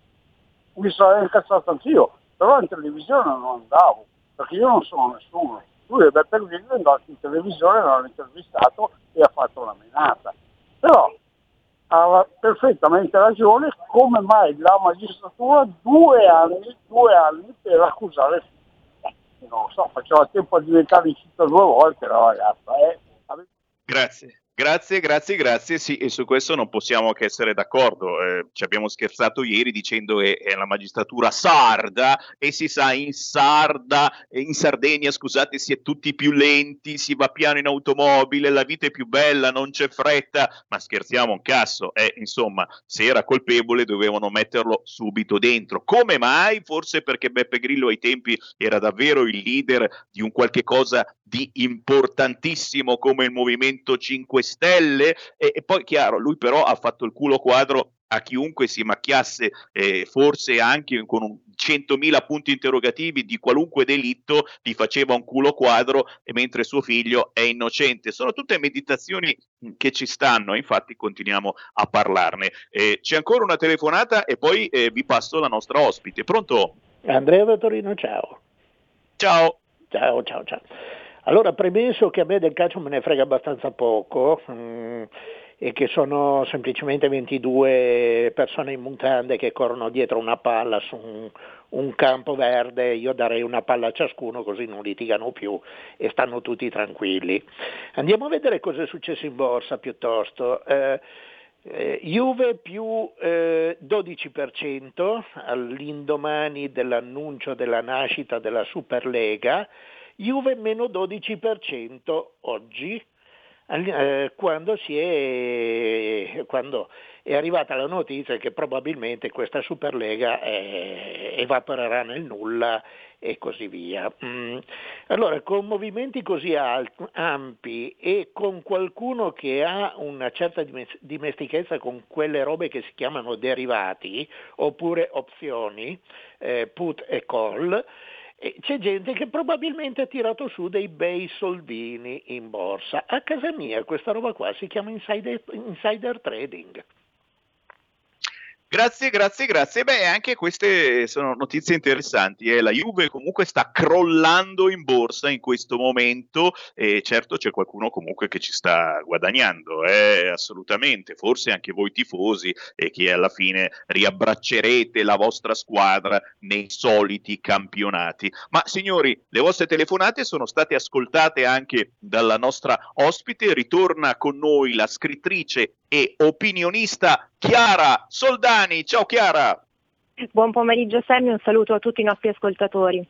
mi sarei incazzato anch'io, però in televisione non andavo, perché io non sono nessuno. Lui è Beppe Grillo è andato in televisione, l'hanno intervistato e ha fatto una menata. Però ha perfettamente ragione come mai la magistratura due anni, due anni per accusare non lo so, faceva tempo a diventare incita due volte la ragazza. Eh. Grazie. Grazie, grazie, grazie. Sì, e su questo non possiamo che essere d'accordo. Eh, ci abbiamo scherzato ieri dicendo che è la magistratura sarda e si sa in Sarda, in Sardegna, scusate, si è tutti più lenti, si va piano in automobile, la vita è più bella, non c'è fretta, ma scherziamo un caso. Eh, insomma, se era colpevole dovevano metterlo subito dentro. Come mai? Forse perché Beppe Grillo ai tempi era davvero il leader di un qualche cosa di importantissimo come il Movimento 5 Stelle e, e, poi chiaro, lui però ha fatto il culo quadro a chiunque si macchiasse eh, forse anche con un 100.000 punti interrogativi di qualunque delitto gli faceva un culo quadro mentre suo figlio è innocente. Sono tutte meditazioni che ci stanno, infatti continuiamo a parlarne. Eh, c'è ancora una telefonata e poi eh, vi passo la nostra ospite. Pronto? Andrea da Torino, ciao. Ciao. Ciao, ciao, ciao. Allora, premesso che a me del calcio me ne frega abbastanza poco mm, e che sono semplicemente 22 persone in mutande che corrono dietro una palla su un, un campo verde, io darei una palla a ciascuno così non litigano più e stanno tutti tranquilli. Andiamo a vedere cosa è successo in borsa piuttosto. Eh, eh, Juve più eh, 12% all'indomani dell'annuncio della nascita della Superlega, Juve meno 12% oggi, eh, quando, è, quando, è, arrivata la notizia che probabilmente questa Superlega eh, evaporerà nel nulla e così via. Mm. Allora, con movimenti così ampi e con qualcuno che ha una certa dimestichezza con quelle robe che si chiamano derivati oppure opzioni, eh, put e call, c'è gente che probabilmente ha tirato su dei bei soldini in borsa. A casa mia questa roba qua si chiama insider, insider trading. Grazie, grazie, grazie. Beh, anche queste sono notizie interessanti. Eh. La Juve comunque sta crollando in borsa in questo momento e certo c'è qualcuno comunque che ci sta guadagnando, eh, assolutamente. Forse anche voi tifosi e che alla fine riabbraccerete la vostra squadra nei soliti campionati. Ma signori, le vostre telefonate sono state ascoltate anche dalla nostra ospite. Ritorna con noi la scrittrice e opinionista Chiara Soldani. Ciao Chiara. Buon pomeriggio Sammy, un saluto a tutti i nostri ascoltatori.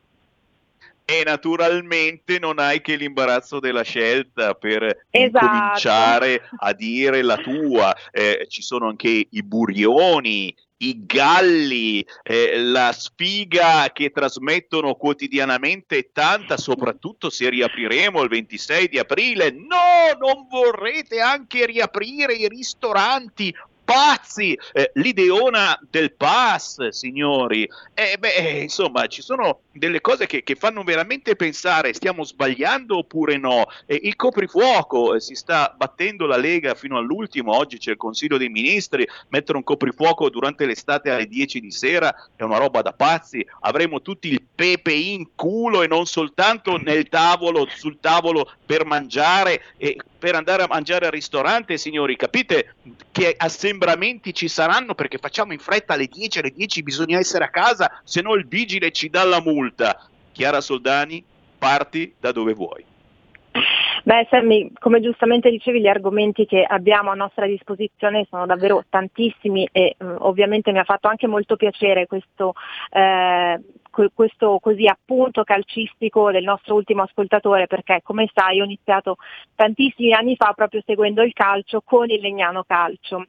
E naturalmente non hai che l'imbarazzo della scelta per esatto. cominciare a dire la tua. Eh, ci sono anche i burioni, i galli, eh, la sfiga che trasmettono quotidianamente tanta, soprattutto se riapriremo il 26 di aprile. No, non vorrete anche riaprire i ristoranti pazzi, eh, l'ideona del pass, signori. Eh, beh, insomma, ci sono delle cose che, che, fanno veramente pensare, stiamo sbagliando oppure no? Eh, il coprifuoco, eh, si sta battendo la Lega fino all'ultimo, oggi c'è il Consiglio dei Ministri, mettere un coprifuoco durante l'estate alle 10 di sera è una roba da pazzi, avremo tutti il pepe in culo e non soltanto nel tavolo, sul tavolo per mangiare e per andare a mangiare al ristorante, signori, capite che assembramenti ci saranno perché facciamo in fretta alle 10, alle 10 bisogna essere a casa, se no il vigile ci dà la multa. Chiara Soldani, parti da dove vuoi. Beh, Sammy, come giustamente dicevi, gli argomenti che abbiamo a nostra disposizione sono davvero tantissimi e mh, ovviamente mi ha fatto anche molto piacere questo, eh, questo così appunto calcistico del nostro ultimo ascoltatore perché come sai ho iniziato tantissimi anni fa proprio seguendo il calcio con il Legnano Calcio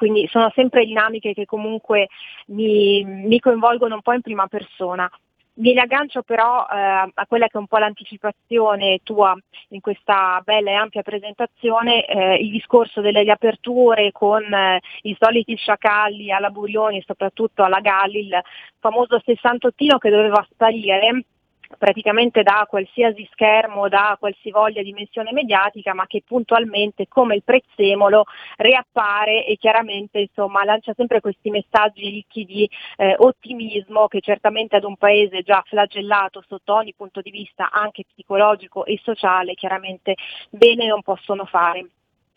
quindi sono sempre dinamiche che comunque mi, mi, coinvolgono un po' in prima persona. Mi riaggancio però eh, a quella che è un po' l'anticipazione tua in questa bella e ampia presentazione, eh, il discorso delle riaperture con eh, i soliti sciacalli alla Burioni soprattutto alla Galli, il famoso sessantottino che doveva sparire praticamente da qualsiasi schermo, da qualsivoglia dimensione mediatica, ma che puntualmente come il prezzemolo riappare e chiaramente insomma, lancia sempre questi messaggi ricchi di eh, ottimismo che certamente ad un paese già flagellato sotto ogni punto di vista anche psicologico e sociale chiaramente bene non possono fare.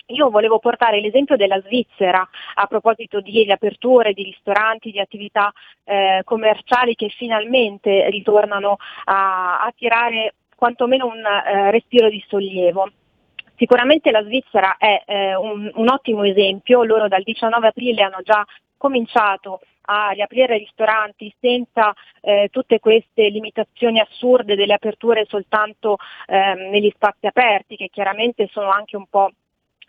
Io volevo portare l'esempio della Svizzera a proposito di riaperture, di ristoranti, di attività eh, commerciali che finalmente ritornano a, a tirare quantomeno un eh, respiro di sollievo. Sicuramente la Svizzera è eh, un, un, ottimo esempio, loro dal 19 aprile hanno già cominciato a riaprire ristoranti senza eh, tutte queste limitazioni assurde delle aperture soltanto eh, negli spazi aperti, che chiaramente sono anche un po'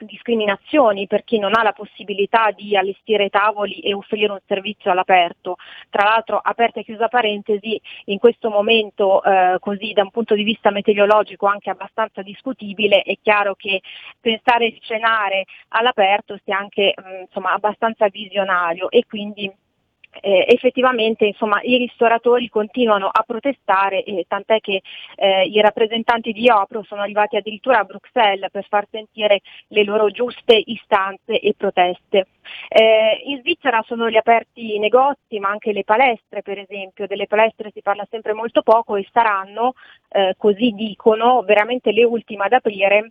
discriminazioni per chi non ha la possibilità di allestire tavoli e offrire un servizio all'aperto. Tra l'altro, aperta e chiusa parentesi, in questo momento eh, così da un punto di vista meteorologico anche abbastanza discutibile, è chiaro che pensare di cenare all'aperto sia anche mh, insomma, abbastanza visionario e quindi eh, effettivamente insomma, i ristoratori continuano a protestare, eh, tant'è che eh, i rappresentanti di Opro sono arrivati addirittura a Bruxelles per far sentire le loro giuste istanze e proteste. Eh, in Svizzera sono riaperti i negozi, ma anche le palestre, per esempio, delle palestre si parla sempre molto poco e saranno, eh, così dicono, veramente le ultime ad aprire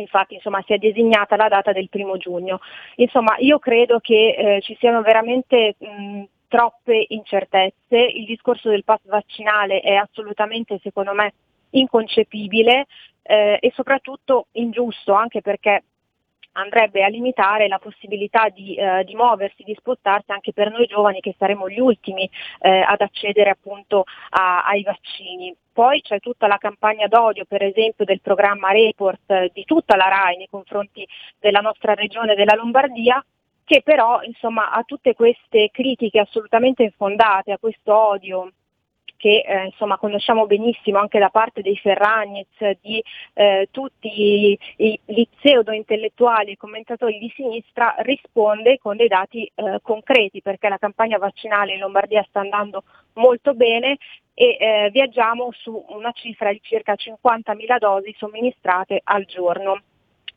infatti insomma, si è designata la data del primo giugno. Insomma, io credo che eh, ci siano veramente mh, troppe incertezze, il discorso del pass vaccinale è assolutamente secondo me inconcepibile eh, e soprattutto ingiusto anche perché andrebbe a limitare la possibilità di, eh, di, muoversi, di spostarsi anche per noi giovani che saremo gli ultimi eh, ad accedere appunto a, ai vaccini. Poi c'è tutta la campagna d'odio, per esempio, del programma Report eh, di tutta la RAI nei confronti della nostra regione della Lombardia, che però insomma, a tutte queste critiche assolutamente infondate, a questo odio che eh, insomma, conosciamo benissimo anche da parte dei Ferragnez, di eh, tutti gli pseudo-intellettuali e commentatori di sinistra, risponde con dei dati eh, concreti perché la campagna vaccinale in Lombardia sta andando molto bene, e eh, viaggiamo su una cifra di circa 50.000 dosi somministrate al giorno.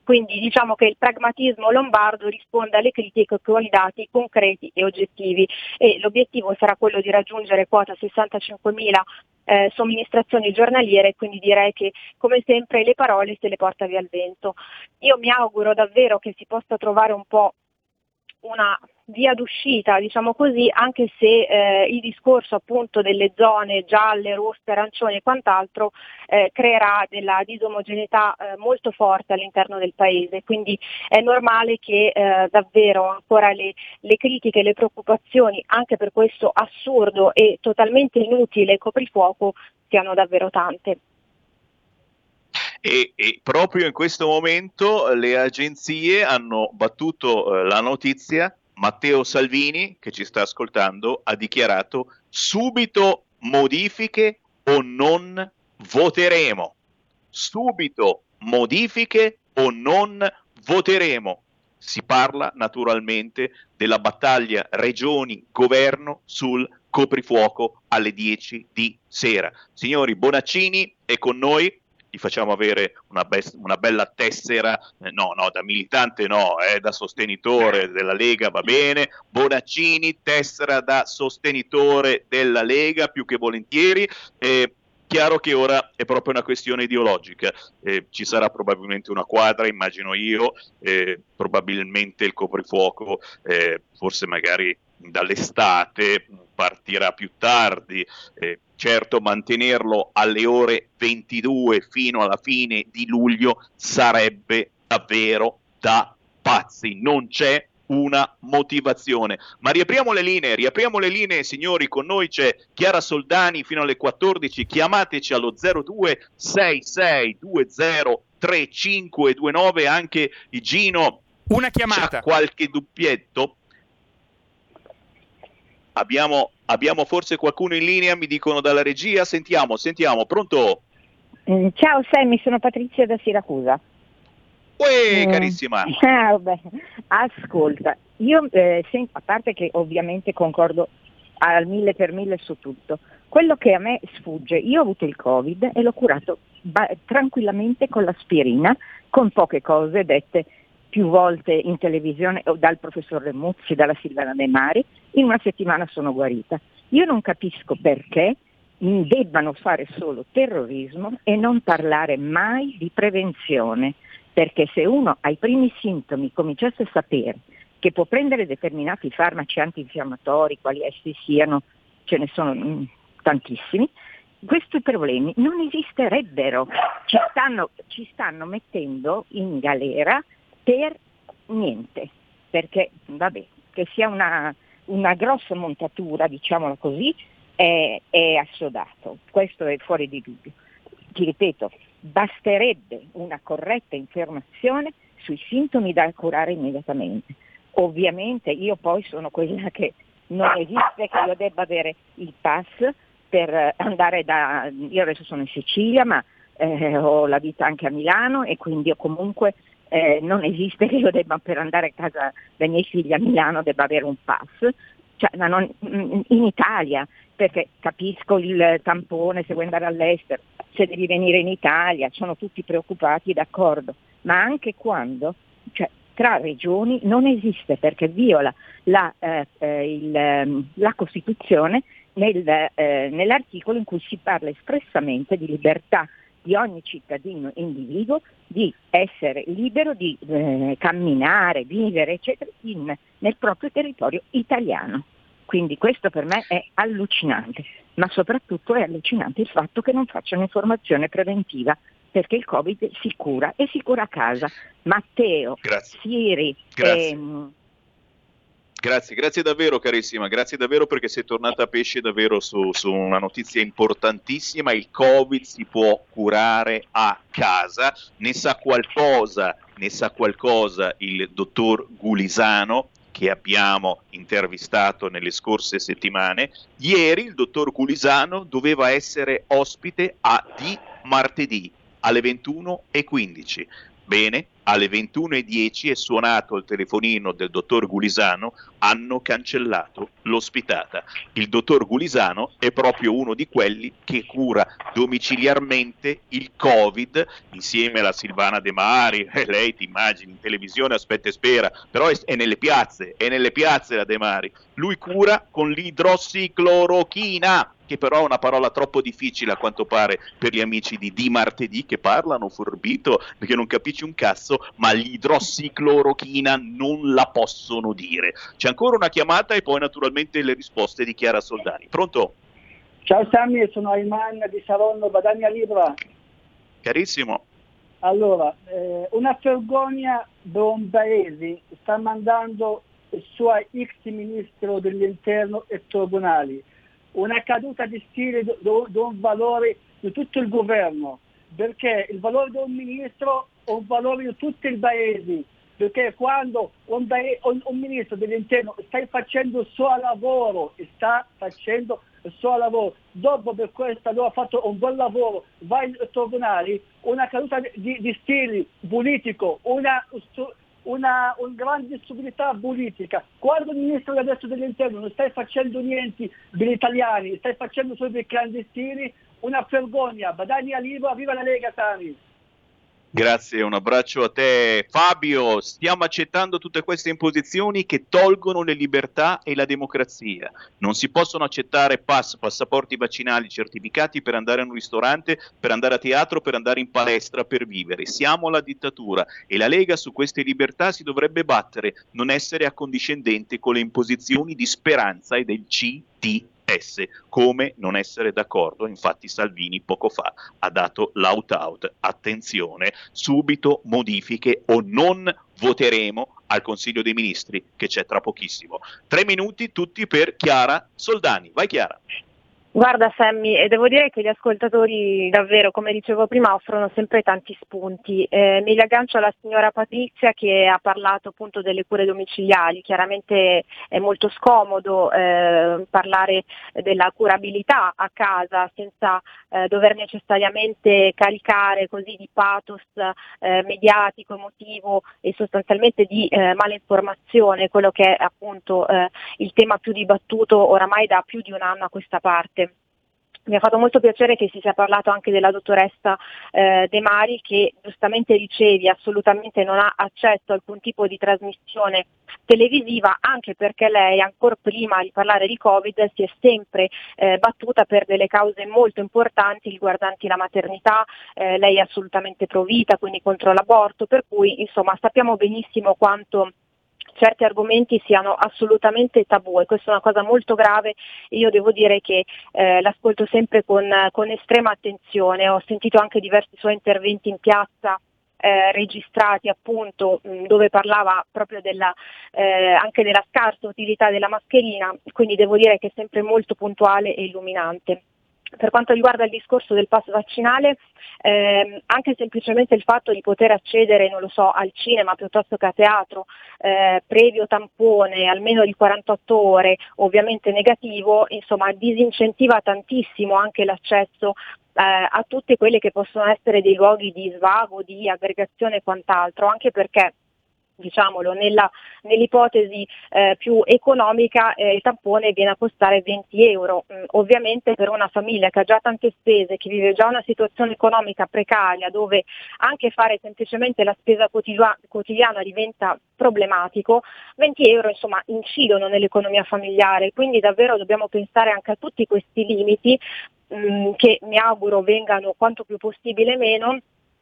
Quindi diciamo che il pragmatismo lombardo risponde alle critiche con i dati concreti e oggettivi e l'obiettivo sarà quello di raggiungere quota 65.000 eh, somministrazioni giornaliere, quindi direi che come sempre le parole se le porta via il vento. Io mi auguro davvero che si possa trovare un po' una via d'uscita, diciamo così, anche se eh, il discorso appunto delle zone gialle, rosse, arancioni e quant'altro eh, creerà della disomogeneità eh, molto forte all'interno del paese, quindi è normale che eh, davvero ancora le, le critiche, le preoccupazioni anche per questo assurdo e totalmente inutile coprifuoco siano davvero tante. E, e, proprio in questo momento le agenzie hanno battuto eh, la notizia Matteo Salvini, che ci sta ascoltando, ha dichiarato subito modifiche o non voteremo. Subito modifiche o non voteremo. Si parla naturalmente della battaglia regioni-governo sul coprifuoco alle 10 di sera. Signori, Bonaccini è con noi, gli facciamo avere una, be- una bella tessera, eh, no, no, da militante no, eh, da sostenitore della Lega va bene, Bonaccini, tessera da sostenitore della Lega più che volentieri. Eh, chiaro che ora è proprio una questione ideologica, eh, ci sarà probabilmente una quadra, immagino io, eh, probabilmente il coprifuoco, eh, forse magari dall'estate partirà più tardi, eh, certo mantenerlo alle ore 22 fino alla fine di luglio sarebbe davvero da pazzi, non c'è una motivazione. Ma riapriamo le linee, riapriamo le linee, signori, con noi c'è Chiara Soldani fino alle 14, chiamateci allo 0266203529, anche Gino. Una chiamata. C'ha qualche dubbietto? Abbiamo, abbiamo forse qualcuno in linea, mi dicono dalla regia. Sentiamo, sentiamo, pronto? Mm, ciao Sammy, sono Patrizia da Siracusa. Uè, mm. carissima. Vabbè. Ascolta, io eh, sento, a parte che ovviamente concordo al mille per mille su tutto, quello che a me sfugge, io ho avuto il Covid e l'ho curato ba- tranquillamente con l'aspirina, con poche cose dette più volte in televisione dal professor Remuzzi, dalla Silvana De Mari, in una settimana sono guarita. Io non capisco perché debbano fare solo terrorismo e non parlare mai di prevenzione, perché se uno ai primi sintomi cominciasse a sapere che può prendere determinati farmaci antinfiammatori, quali essi siano, ce ne sono mm, tantissimi, questi problemi non esisterebbero, ci stanno, ci stanno mettendo in galera per niente, perché vabbè, che sia una, una grossa montatura, diciamola così, è, è assodato, questo è fuori di dubbio. Ti ripeto, basterebbe una corretta informazione sui sintomi da curare immediatamente. Ovviamente io poi sono quella che non esiste che io debba avere il pass per andare da, io adesso sono in Sicilia ma eh, ho la vita anche a Milano e quindi ho comunque eh, non esiste che io debba per andare a casa dei miei figli a Milano debba avere un pass, cioè, ma non, mm, in Italia, perché capisco il tampone se vuoi andare all'estero, se devi venire in Italia, sono tutti preoccupati, d'accordo, ma anche quando cioè, tra regioni non esiste perché viola la, eh, eh il, ehm, la Costituzione nel, eh, nell'articolo in cui si parla espressamente di libertà di ogni cittadino individuo di essere libero di eh, camminare, vivere, eccetera, in, nel proprio territorio italiano. Quindi questo per me è allucinante, ma soprattutto è allucinante il fatto che non facciano informazione preventiva, perché il Covid si cura e si cura a casa. Matteo, Grazie. Siri, Grazie. Ehm, Grazie, grazie davvero carissima, grazie davvero perché sei tornata a pesce davvero su, su, una notizia importantissima, il Covid si può curare a casa, ne sa qualcosa, ne sa qualcosa il dottor Gulisano che abbiamo intervistato nelle scorse settimane. Ieri il dottor Gulisano doveva essere ospite a di martedì alle 21.15 Bene, alle 21.10 è suonato il telefonino del dottor Gulisano, hanno cancellato l'ospitata. Il dottor Gulisano è proprio uno di quelli che cura domiciliarmente il Covid insieme alla Silvana De Mari, e lei ti immagini in televisione aspetta e spera, però è, è nelle piazze, è nelle piazze la De Mari. Lui cura con l'idrossiclorochina che però è una parola troppo difficile a quanto pare per gli amici di Di Martedì che parlano forbito perché non capisci un cazzo, ma l'idrossiclorochina non la possono dire. C'è ancora una chiamata e poi naturalmente le risposte di Chiara Soldani. Pronto? Ciao Sammy, sono Ayman di Saronno, Badania Libra. Carissimo. Allora, eh, una vergogna Bombaesi sta mandando il suo ex ministro dell'interno e tribunali una caduta di stile di un valore di tutto il governo, perché il valore di un ministro è un valore di tutti i paesi, perché quando un, un, un ministro dell'interno sta facendo il suo lavoro, sta facendo il suo lavoro, dopo per questo allora ha fatto un buon lavoro, va ai tribunali, una caduta di, di stile politico, una una, una grande stupidità politica. Quando il ministro adesso dell'interno non stai facendo niente per gli italiani, stai facendo solo per i clandestini, una vergogna. Badania Libra, viva la Lega Sani! Grazie, un abbraccio a te Fabio. Stiamo accettando tutte queste imposizioni che tolgono le libertà e la democrazia. Non si possono accettare pass, passaporti vaccinali certificati per andare a un ristorante, per andare a teatro, per andare in palestra, per vivere. Siamo la dittatura e la Lega su queste libertà si dovrebbe battere, non essere accondiscendente con le imposizioni di speranza e del CT S. Come non essere d'accordo? Infatti Salvini poco fa ha dato l'out-out. Attenzione, subito modifiche o non voteremo al Consiglio dei Ministri che c'è tra pochissimo. Tre minuti tutti per Chiara Soldani. Vai Chiara. Guarda Sammy, e devo dire che gli ascoltatori davvero, come dicevo prima, offrono sempre tanti spunti. Eh, mi riaggancio alla signora Patrizia che ha parlato appunto delle cure domiciliari. Chiaramente è molto scomodo eh, parlare della curabilità a casa senza eh, dover necessariamente caricare così di pathos eh, mediatico, emotivo e sostanzialmente di eh, malinformazione, quello che è appunto eh, il tema più dibattuto oramai da più di un anno a questa parte. Mi ha fatto molto piacere che si sia parlato anche della dottoressa eh, De Mari che giustamente ricevi, assolutamente non ha accesso a alcun tipo di trasmissione televisiva anche perché lei ancora prima di parlare di Covid si è sempre eh, battuta per delle cause molto importanti riguardanti la maternità, eh, lei è assolutamente pro vita, quindi contro l'aborto, per cui insomma sappiamo benissimo quanto certi argomenti siano assolutamente tabù e questa è una cosa molto grave. Io devo dire che eh, l'ascolto sempre con, con estrema attenzione, ho sentito anche diversi suoi interventi in piazza eh, registrati appunto mh, dove parlava proprio della, eh, anche della scarsa utilità della mascherina, quindi devo dire che è sempre molto puntuale e illuminante. Per quanto riguarda il discorso del pass vaccinale, ehm, anche semplicemente il fatto di poter accedere, non lo so, al cinema piuttosto che a teatro, eh, previo tampone almeno di 48 ore, ovviamente negativo, insomma disincentiva tantissimo anche l'accesso eh, a tutti quelli che possono essere dei luoghi di svago, di aggregazione e quant'altro, anche perché diciamolo, nella, nell'ipotesi eh, più economica eh, il tampone viene a costare 20 euro. Mm, ovviamente per una famiglia che ha già tante spese, che vive già una situazione economica precaria, dove anche fare semplicemente la spesa quotidiana, quotidiana diventa problematico, 20 euro insomma incidono nell'economia familiare, quindi davvero dobbiamo pensare anche a tutti questi limiti mm, che mi auguro vengano quanto più possibile meno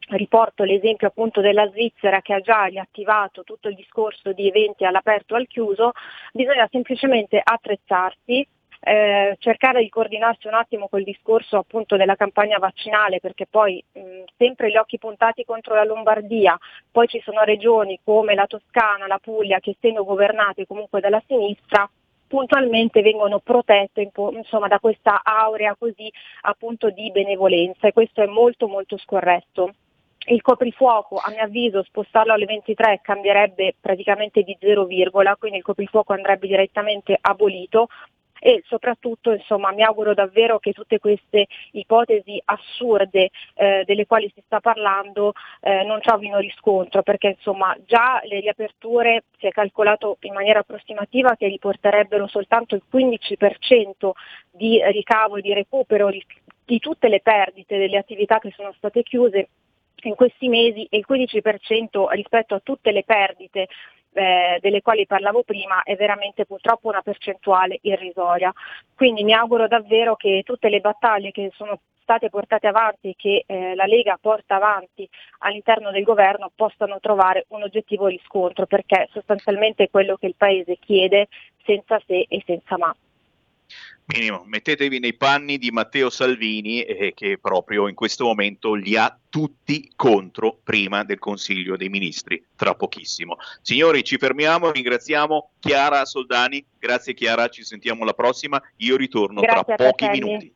riporto l'esempio appunto della Svizzera che ha già riattivato tutto il discorso di eventi all'aperto e al chiuso, bisogna semplicemente attrezzarsi, eh, cercare di coordinarsi un attimo col discorso appunto della campagna vaccinale perché poi mh, sempre gli occhi puntati contro la Lombardia, poi ci sono regioni come la Toscana, la Puglia che essendo governate comunque dalla sinistra puntualmente vengono protette insomma, da questa aurea così appunto di benevolenza e questo è molto molto scorretto. Il coprifuoco, a mio avviso, spostarlo alle 23 cambierebbe praticamente di 0, quindi il coprifuoco andrebbe direttamente abolito. e soprattutto insomma, mi auguro davvero che tutte queste ipotesi assurde eh, delle quali si sta parlando eh, non trovino riscontro perché insomma, già le riaperture si è calcolato in maniera approssimativa che riporterebbero soltanto il 15% di ricavo e di recupero di tutte le perdite delle attività che sono state chiuse in questi mesi e il 15% rispetto a tutte le perdite eh, delle quali parlavo prima è veramente purtroppo una percentuale irrisoria. Quindi mi auguro davvero che tutte le battaglie che sono state portate avanti, che eh, la Lega porta avanti all'interno del governo possano trovare un oggettivo riscontro, perché sostanzialmente è quello che il Paese chiede senza se e senza ma. Minimo, mettetevi nei panni di Matteo Salvini eh, che proprio in questo momento li ha tutti contro prima del Consiglio dei Ministri, tra pochissimo. Signori, ci fermiamo, ringraziamo Chiara Soldani, grazie Chiara, ci sentiamo la prossima, io ritorno grazie tra pochi minuti.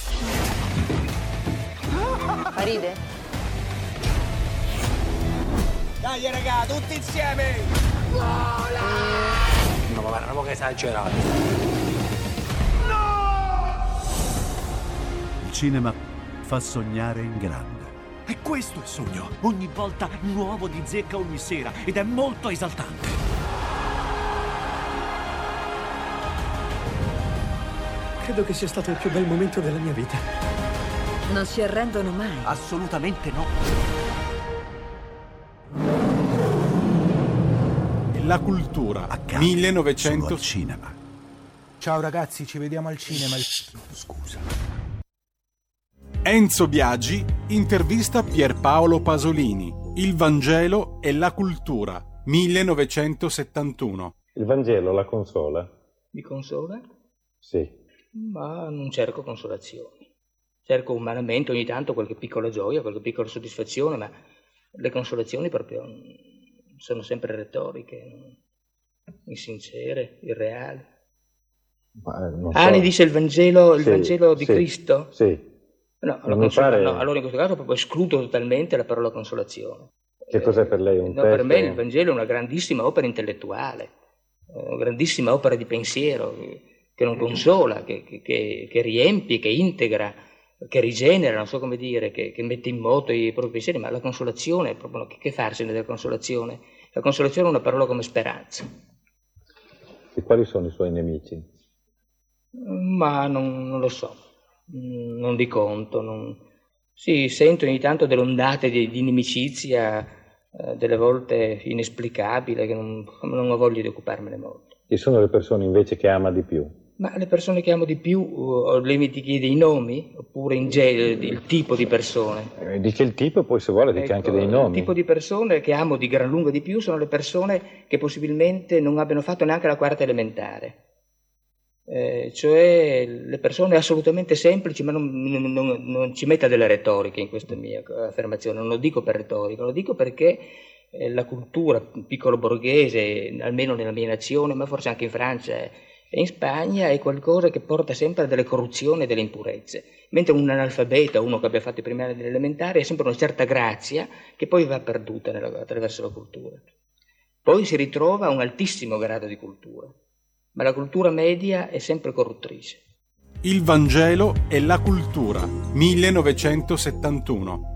Ride? Dai raga, tutti insieme! No, ma non che esagerato. Il cinema fa sognare in grande. E questo è il sogno. Ogni volta nuovo di zecca ogni sera ed è molto esaltante. Credo che sia stato il più bel momento della mia vita. Non si arrendono mai. Assolutamente no. La cultura. Accade 1900 solo al cinema. Ciao ragazzi, ci vediamo al cinema. Scusa. Enzo Biagi intervista Pierpaolo Pasolini. Il Vangelo e la cultura. 1971. Il Vangelo la consola? Mi consola? Sì. Ma non cerco consolazioni. Cerco umanamente ogni tanto qualche piccola gioia, qualche piccola soddisfazione, ma le consolazioni proprio sono sempre retoriche, insincere, irreali. Ma, eh, Ah, so. ne dice il Vangelo, il Sì, Vangelo di sì, Cristo? Sì. No, mi consola- pare- no, allora in questo caso proprio escludo totalmente la parola consolazione. Che cos'è per lei un No, testo? per me il Vangelo è una grandissima opera intellettuale, eh, una grandissima opera di pensiero che, non consola, che, che- che- che riempie, che integra, che rigenera, non so come dire, che, che mette in moto i propri pensieri, ma la consolazione, proprio, che, che farsene della consolazione? La consolazione è una parola come speranza, E quali sono i suoi nemici? ma non, non lo so, non di conto. non- Sì, sento ogni tanto delle ondate di, di inimicizia, eh, delle volte inesplicabile, che non, non ho voglia di occuparmene molto. Chi sono le persone invece che ama di più? Ma le persone che amo di più, uh, lei mi chiede i nomi oppure in genere il tipo di persone? Eh, Dice il tipo e poi se vuole dice anche dei Il nomi. tipo di persone che amo di gran lunga di più sono le persone che possibilmente non abbiano fatto neanche la quarta elementare. Eh, cioè le persone assolutamente semplici, ma non, non- non- non ci metta delle retoriche in questa mia affermazione, non lo dico per retorica, lo dico perché eh, la cultura piccolo borghese, almeno nella mia nazione, ma forse anche in Francia, E in Spagna è qualcosa che porta sempre a delle corruzioni e delle impurezze, mentre un analfabeta, uno che abbia fatto i primi anni dell'elementare, ha sempre una certa grazia che poi va perduta nella, attraverso la cultura. Poi si ritrova a un altissimo grado di cultura, ma la cultura media è sempre corruttrice. Il Vangelo e la cultura, 1971.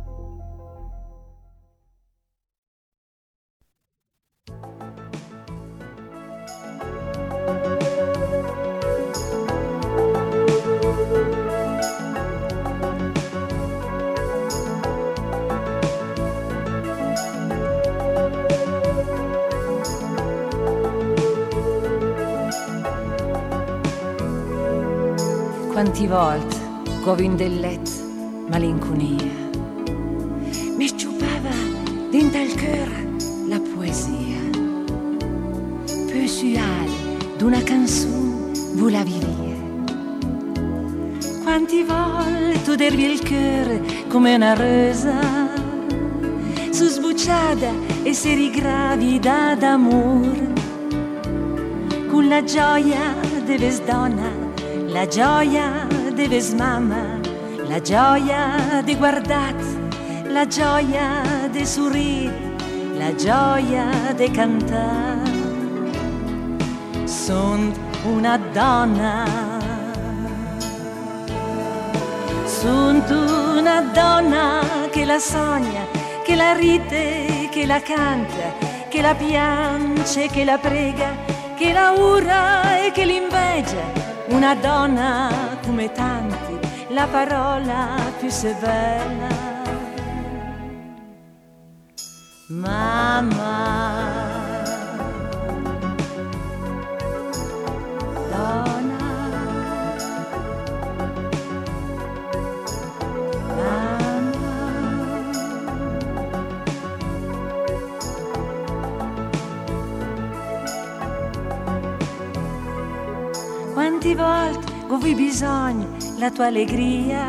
Quanti volte, govin del let, malinconia, mi sciupava dentro al cuore la poesia. Più suale d'una canzone volavi via. Quanti volte tu dervi il cuore come una rosa, su sbucciata e seri gravida d'amore, con la gioia deve donna la gioia di mamma, la gioia di guardare, la gioia di sorridere, la gioia di cantare. Sono una donna, sono una donna che la sogna, che la ride, che la canta, che la piange, che la prega, che la ura e che l'invegia una donna come tanti, la parola più severa. Mamma. Volte avuto bisogno la tua allegria?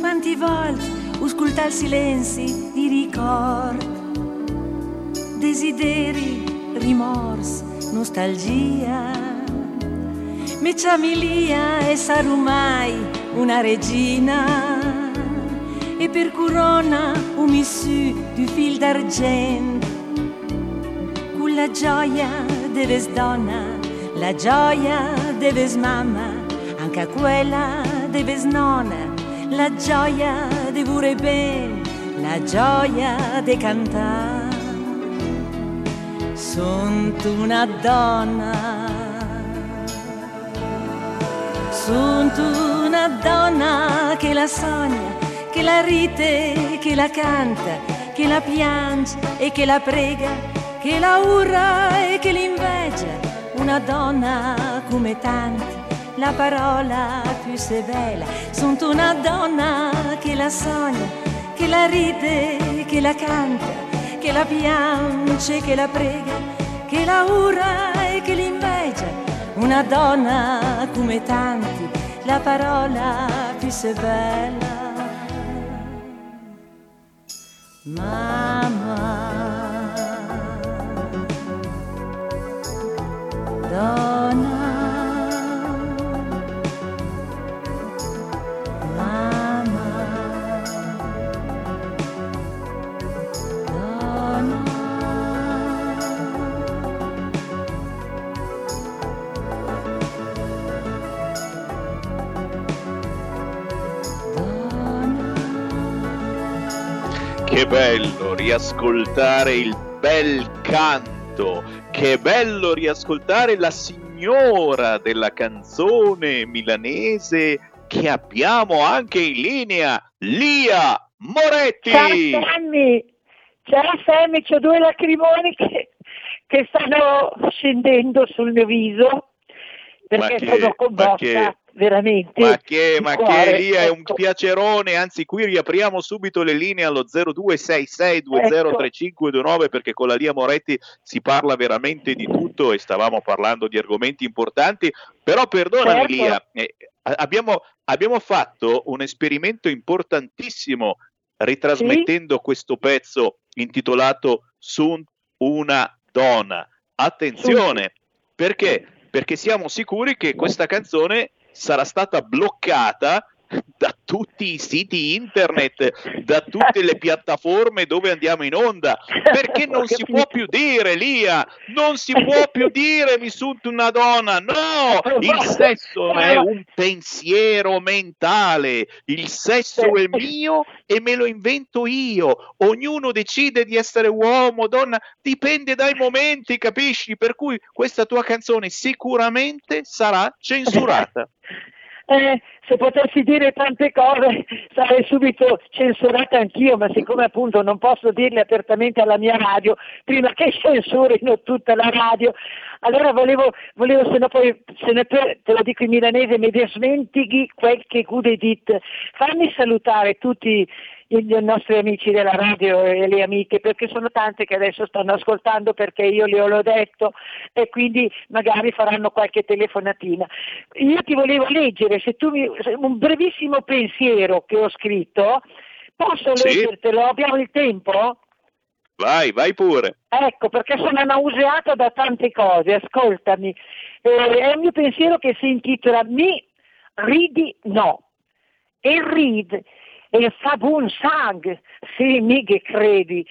Quanti volte ho ascoltato silenzi di ricordo, desideri, rimorso, nostalgia? Me Milia e sarò mai una regina e per corona un missu di fil d'argento con la gioia deve donna la gioia deve mamma, anche quella deve nonna, la gioia di pure bene, la gioia di cantare. Sono una donna, sono una donna che la sogna, che la ride, che la canta, che la piange e che la prega, che la urra e che l'invegia una donna come tanti, la parola più se bella. Una donna che la sogna, che la ride, che la canta, che la piange, che la prega, che la ura e che l'invegia. Una donna come tanti, la parola più se. Mamma. Bello riascoltare il bel canto che bello riascoltare la signora della canzone milanese che abbiamo anche in linea, Lia Moretti. Ciao Sammy, ciao Sammy, ho due lacrimoni che, che stanno scendendo sul mio viso perché che, sono commossa veramente. Ma che, ma cuore, che lì è un ecco. piacerone, anzi qui riapriamo subito le linee allo 0266203529 perché con la Lia Moretti si parla veramente di tutto e stavamo parlando di argomenti importanti, però perdonami Certo. Lia, eh, abbiamo, abbiamo fatto un esperimento importantissimo ritrasmettendo questo pezzo intitolato Sunt una donna. Attenzione, perché? perché siamo sicuri che questa canzone sarà stata bloccata da tutti i siti internet, da tutte le piattaforme dove andiamo in onda, perché non si può più dire, Lia, non si può più dire mi sunto una donna, no, il sesso è un pensiero mentale, il sesso è mio e me lo invento io, ognuno decide di essere uomo, donna, dipende dai momenti, capisci? Per cui questa tua canzone sicuramente sarà censurata. Eh, se potessi dire tante cose sarei subito censurata anch'io, ma siccome appunto non posso dirle apertamente alla mia radio, prima che censurino tutta la radio, allora volevo, volevo se no poi, se ne te, te lo dico in milanese, mi desmentighi quel che gude dit. Fammi salutare tutti i nostri amici della radio e le amiche, perché sono tante che adesso stanno ascoltando perché io le ho detto e quindi magari faranno qualche telefonatina. Io ti volevo leggere, se tu mi, un brevissimo pensiero che ho scritto, posso Sì. leggertelo? Abbiamo il tempo? Vai, vai pure. Ecco, perché sono nauseata da tante cose, ascoltami. Eh, è un mio pensiero che si intitola Mi ridi no. E rid e fa buon sang, sì, mica credi.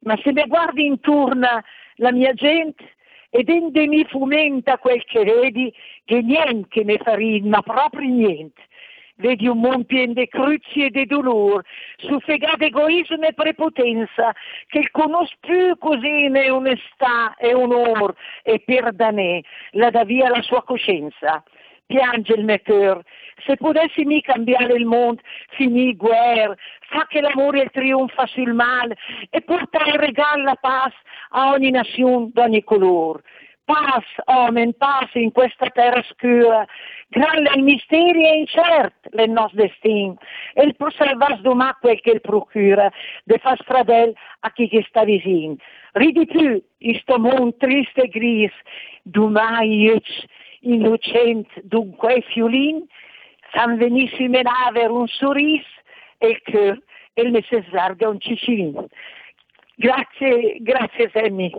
Ma se mi guardi intorno la mia gente ed ende mi fumenta quel che vedi, che niente mi fa ridere, ma proprio niente. Vedi un mondo pieno di cruci e di dolore, suffocato egoismo e prepotenza, che il conosce più così né onestà e onore, e perdanè, la dà via la sua coscienza. Piange il cœur, se potessi mi cambiare il mondo, finì guerra, fa che l'amore trionfa sul male e portare in regalo la pace a ogni nazione d'ogni colore. Pace, omen, pace in questa terra scura, grande il mistero e incerto il nostro destino, e il può salvare domani quel che il procura, de far stradel a chi che sta vicino. Ridi più, in sto mondo triste e gris, domani io innocente dunque fiulin, san venissime aver un sorriso e il cœur e il mese sarga un cicilin. Grazie, grazie Sammy.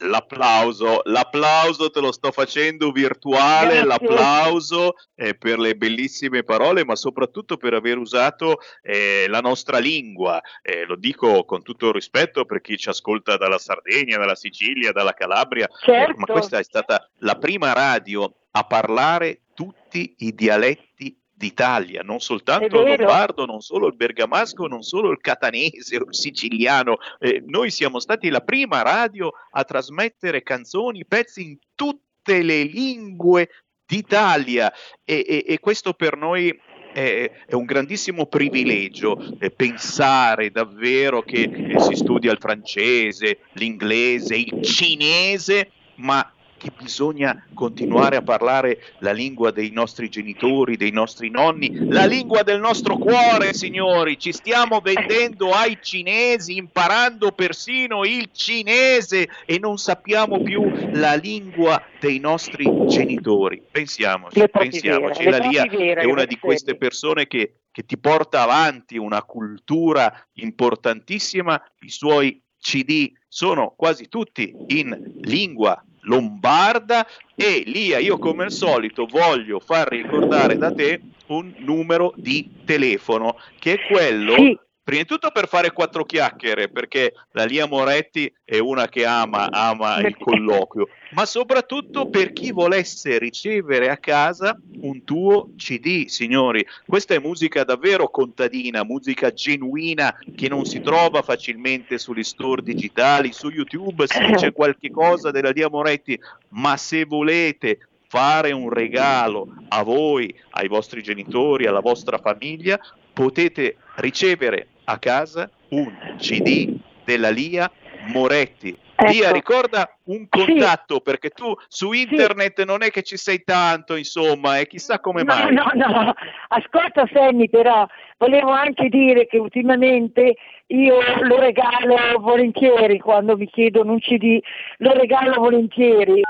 L'applauso, l'applauso te lo sto facendo virtuale, Grazie. l'applauso eh, per le bellissime parole, ma soprattutto per aver usato eh, la nostra lingua. Eh, lo dico con tutto il rispetto per chi ci ascolta dalla Sardegna, dalla Sicilia, dalla Calabria, eh, Certo. ma questa è stata la prima radio a parlare tutti i dialetti d'Italia, non soltanto il lombardo, non solo il bergamasco, non solo il catanese o il siciliano. Eh, noi siamo stati la prima radio a trasmettere canzoni, pezzi in tutte le lingue d'Italia e, e- e questo per noi è, è un grandissimo privilegio eh, pensare davvero che eh, si studia il francese, l'inglese, il cinese, ma che bisogna continuare a parlare la lingua dei nostri genitori, dei nostri nonni, la lingua del nostro cuore, signori. Ci stiamo vendendo ai cinesi, imparando persino il cinese e non sappiamo più la lingua dei nostri genitori. Pensiamoci, pensiamoci. La Lia è una di queste persone che, che ti porta avanti una cultura importantissima, i suoi CD sono quasi tutti in lingua lombarda e Lia, io come al solito voglio far ricordare da te un numero di telefono che è quello Sì. Prima di tutto per fare quattro chiacchiere, perché la Lia Moretti è una che ama, ama il colloquio, ma soprattutto per chi volesse ricevere a casa un tuo CD, signori. Questa è musica davvero contadina, musica genuina che non si trova facilmente sugli store digitali, su YouTube si dice qualche cosa della Lia Moretti, ma se volete fare un regalo a voi, ai vostri genitori, alla vostra famiglia, potete ricevere a casa un CD della Lia Moretti. Lia, Ecco. ricorda un contatto perché tu su internet non è che ci sei tanto, insomma, e chissà come No, mai. no, no, ascolta Sammy però, volevo anche dire che ultimamente io lo regalo volentieri quando mi chiedono un CD, lo regalo volentieri.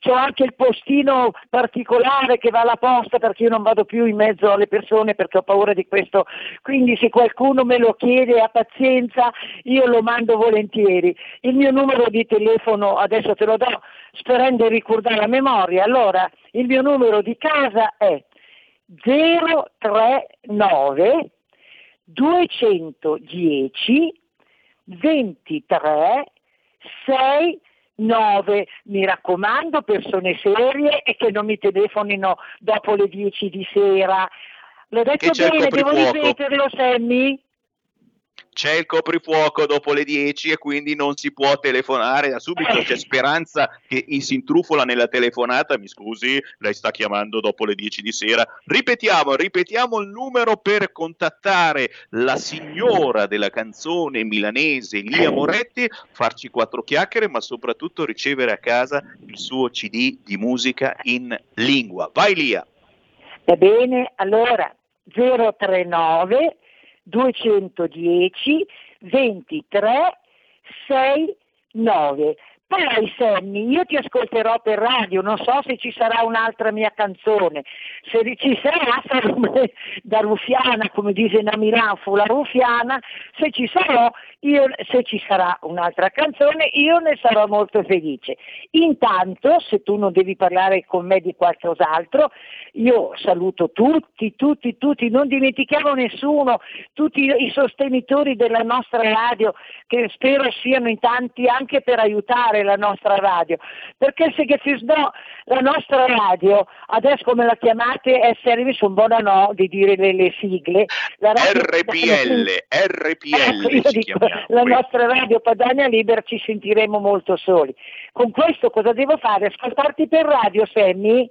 C'ho anche il postino particolare che va alla posta perché io non vado più in mezzo alle persone perché ho paura di questo, quindi se qualcuno me lo chiede a pazienza io lo mando volentieri. Il mio numero di telefono, adesso te lo do, sperando di ricordare la memoria. Allora, il mio numero di casa è 039 210 23 6 9. Mi raccomando, persone serie e che non mi telefonino dopo le 10 di sera. L'ho detto bene, devo ripeterlo, Sammy? C'è il coprifuoco dopo le 10 e quindi non si può telefonare da subito. C'è speranza che si intrufola nella telefonata. Mi scusi, lei sta chiamando dopo le 10 di sera. Ripetiamo, ripetiamo il numero per contattare la signora della canzone milanese Lia Moretti, farci quattro chiacchiere, ma soprattutto ricevere a casa il suo CD di musica in lingua. Vai Lia! Va bene, allora 039 210 23 69. Poi Sammy, io ti ascolterò per radio, non so se ci sarà un'altra mia canzone, se ci sarà sarò da ruffiana, come dice a Milano, fu la ruffiana, se ci sarò, io, se ci sarà un'altra canzone, io ne sarò molto felice. Intanto, se tu non devi parlare con me di qualcos'altro, io saluto tutti, tutti, tutti, non dimentichiamo nessuno, tutti i sostenitori della nostra radio, che spero siano in tanti anche per aiutare la nostra radio, perché se che ci no, la nostra radio, adesso come la chiamate è service un buon no di dire le, le sigle, la radio- RPL, RPL Ecco, dico, chiamiamo. La nostra radio Padania Libera ci sentiremo molto soli. Con questo cosa devo fare? Ascoltarti per radio, Sammy?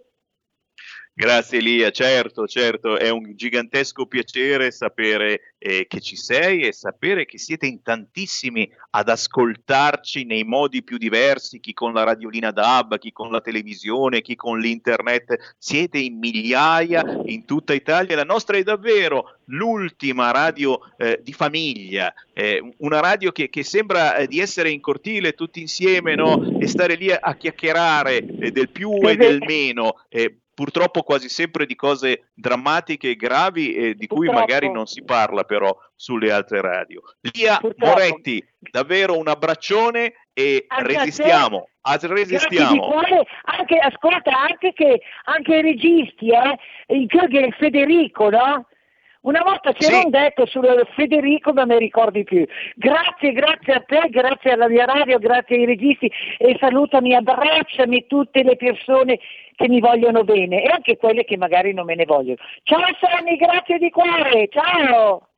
Grazie Elia, certo, certo, è un gigantesco piacere sapere eh, che ci sei e sapere che siete in tantissimi ad ascoltarci nei modi più diversi, chi con la radiolina DAB, chi con la televisione, chi con l'internet, siete in migliaia in tutta Italia, la nostra è davvero l'ultima radio eh, di famiglia, eh, una radio che, che sembra eh, di essere in cortile tutti insieme no? e stare lì a, chiacchierare eh, del più e del meno. eh, purtroppo quasi sempre di cose drammatiche e gravi e di cui Purtroppo. magari non si parla però sulle altre radio. Lia Moretti, davvero un abbraccione e Anche resistiamo, a- resistiamo. cuore, anche, ascolta, anche che anche i registi, eh, il, credo che il Federico, no? Una volta c'era un detto sul Federico, ma mi ricordi più. Grazie, grazie a te, grazie alla mia radio, grazie ai registi e salutami, abbracciami tutte le persone che mi vogliono bene e anche quelle che magari non me ne vogliono. Ciao Sammy, grazie di cuore, ciao!